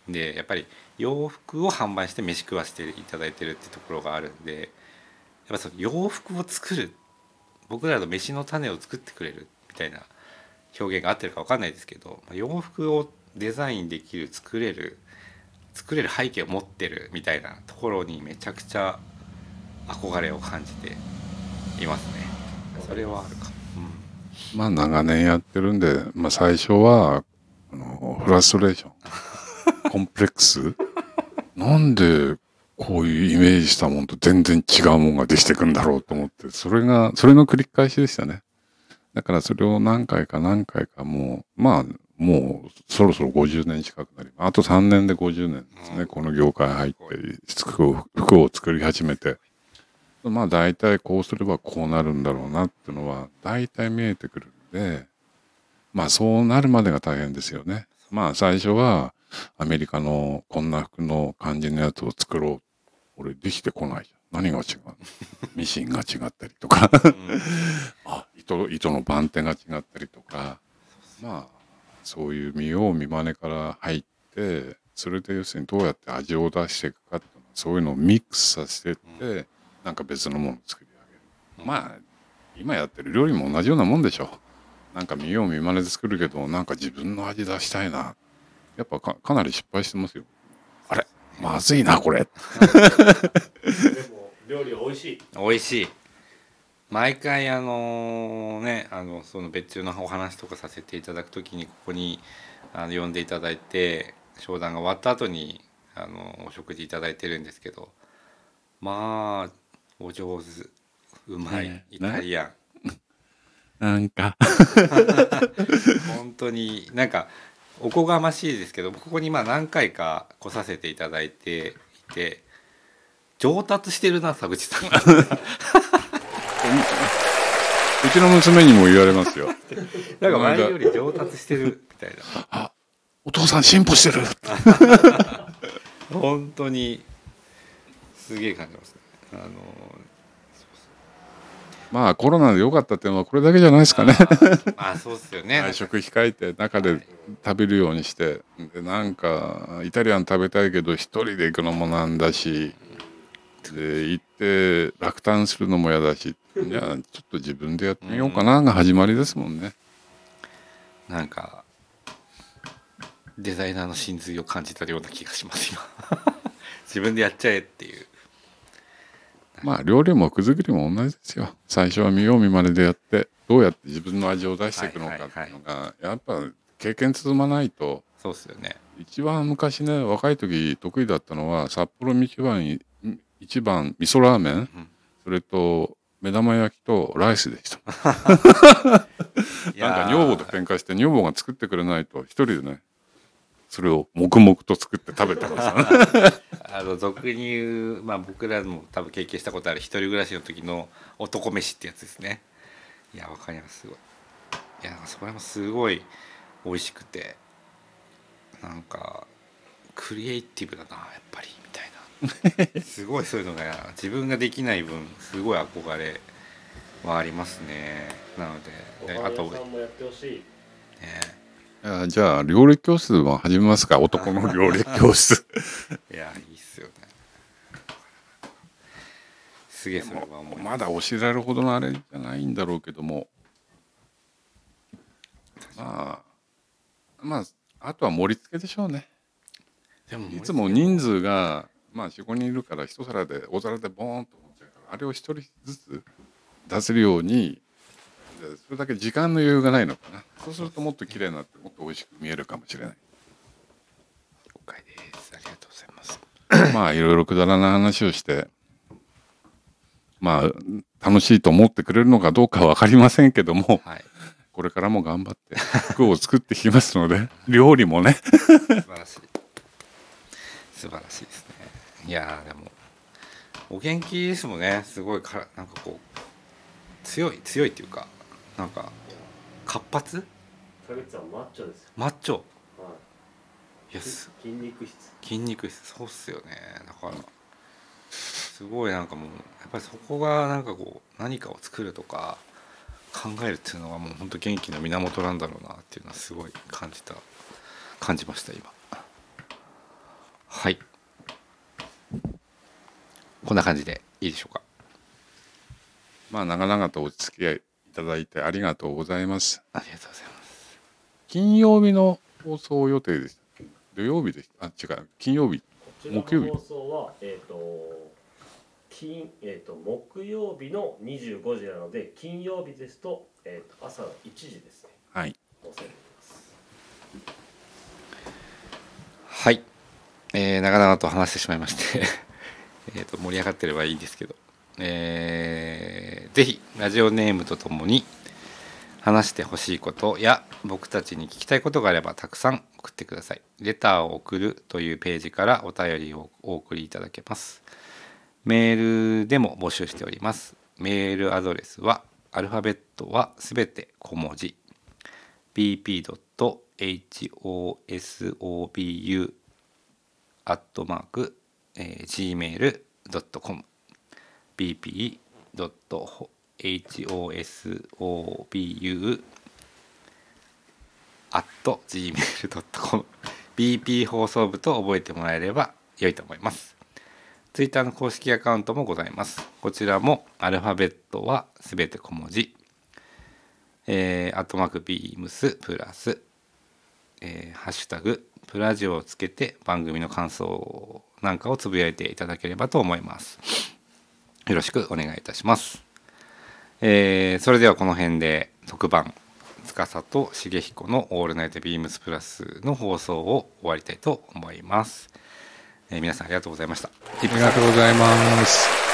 員でやっぱり洋服を販売して飯食わしていただいてるってところがあるんでやっぱその洋服を作る僕らの飯の種を作ってくれるみたいな表現が合ってるか分かんないですけど洋服をデザインできる作れる作れる背景を持ってるみたいなところにめちゃくちゃ憧れを感じていますね。それはあるか。も、まあ長年やってるんで、まあ、最初はあのフラストレーション。コンプレックス。なんでこういうイメージしたもんと全然違うもんができてくんだろうと思って。それがそれの繰り返しでしたね。だからそれを何回か何回かもうまあもうそろそろ50年近くなりあと3年で50年ですね、うん。この業界入って服を服を作り始めてまあ大体こうすればこうなるんだろうなっていうのは大体見えてくるんでまあそうなるまでが大変ですよね。まあ最初はアメリカのこんな服の感じのやつを作ろう。俺できてこないじゃん。何が違うミシンが違ったりとかうん あ糸糸の番手が違ったりとかまあそういう見よう見まねから入ってそれで要するにどうやって味を出していくかっていうのそういうのをミックスさせてって、なんか別のものを作り上げる。まあ今やってる料理も同じようなもんでしょなんか見よう見まねで作るけどなんか自分の味出したいな。やっぱかかなり失敗してますよ。あれまずいなこれ。でも料理は美味しい。美味しい。毎回あのねあのその別注のお話とかさせていただくときにここにあの呼んでいただいて商談が終わった後にあのお食事いただいてるんですけど。まあお上手。うまい、ね。イタリアン。なんか。本当になんかおこがましいですけどここにまあ何回か来させていただいていて上達してるな佐口さんが。うちの娘にも言われますよ。なんか前より上達してるみたいな。お父さん進歩してる。本当にすげえ感じます。ねあのまあコロナで良かったっていうのはこれだけじゃないですかね。ああそうっすよね。外食控えて中で食べるようにしてでなんかイタリアン食べたいけど一人で行くのもなんだしで行って落胆するのも嫌だしじゃあちょっと自分でやってみようかなが始まりですもんね。なんかデザイナーの真髄を感じたような気がします今。自分でやっちゃえっていうまあ料理も服作りも同じですよ。最初は見よう見まねでやってどうやって自分の味を出していくのかっていうのがやっぱ経験積まないとそうっすよね。一番昔ね若い時得意だったのは札幌一番一番味噌ラーメン、ん。それと目玉焼きとライスでした。なんか女房と喧嘩して女房が作ってくれないと一人でねそれを黙々と作って食べてましたね あの俗に言う、まあ、僕らも多分経験したことある一人暮らしの時の男飯ってやつですね。いやわかります。すごい。いやそれもすごい美味しくて。なんかクリエイティブだなやっぱりみたいな。すごいそういうのが自分ができない分すごい憧れはありますね。なのであとさんもじゃあ料理教室も始めますか？男の料理教室。いやいいっすよね。すげえそれは思いまだ教えられるほどのあれじゃないんだろうけども。まあまああとは盛り付けでしょうね。でもいつも人数がまあ45人いるから一皿で大皿でボーンと持っちゃうからあれを一人ずつ出せるようにでそれだけ時間の余裕がないのかな。そうするともっと綺麗になってもっと美味しく見えるかもしれない。了解です。ありがとうございます。まあいろいろくだらない話をしてまあ楽しいと思ってくれるのかどうかは分かりませんけどもはい。これからも頑張って服を作っていきますので 料理もね。素晴らしい。素晴らしいですね。いやーでもお元気ですもんね。すごいからなんかこう強い強いっていうかなんか活発？マッチョですよ。マッチョ？はい。やす筋肉質。筋肉質。そうっすよね。だからすごいなんかもうやっぱりそこがなんかこう何かを作るとか考えるっていうのがもう本当元気の源なんだろうなっていうのはすごい感じた感じました今。はい。こんな感じでいいでしょうか。まあ長々とお付き合いいただいてありがとうございます。ありがとうございます。金曜日の放送予定でした。土曜日でした。あ違う。金曜日。木曜日。放送はえっ、と金えっ、と木曜日の25時なので金曜日ですと,、えー、と朝1時ですね。はい。はい、えー、長々と話してしまいまして えーと盛り上がってればいいんですけど、えー、ぜひラジオネームとともに話してほしいことや僕たちに聞きたいことがあればたくさん送ってください。レターを送るというページからお便りをお送りいただけます。メールでも募集しております。メールアドレスはアルファベットはすべて小文字 bp.hosobu アットマーク gmail.com bp.hosobu.gmail.com bp 放送部と覚えてもらえれば良いと思います。ツイッターの公式アカウントもございます。こちらもアルファベットはすべて小文字、えー、アットマークビームスプラス、えーハッシュタグプラジオをつけて番組の感想なんかをつぶやいていただければと思います。よろしくお願いいたします。えーそれではこの辺で特番司と重彦の「オールナイトビームスプラス」の放送を終わりたいと思います。えー皆さんありがとうございました。ありがとうございます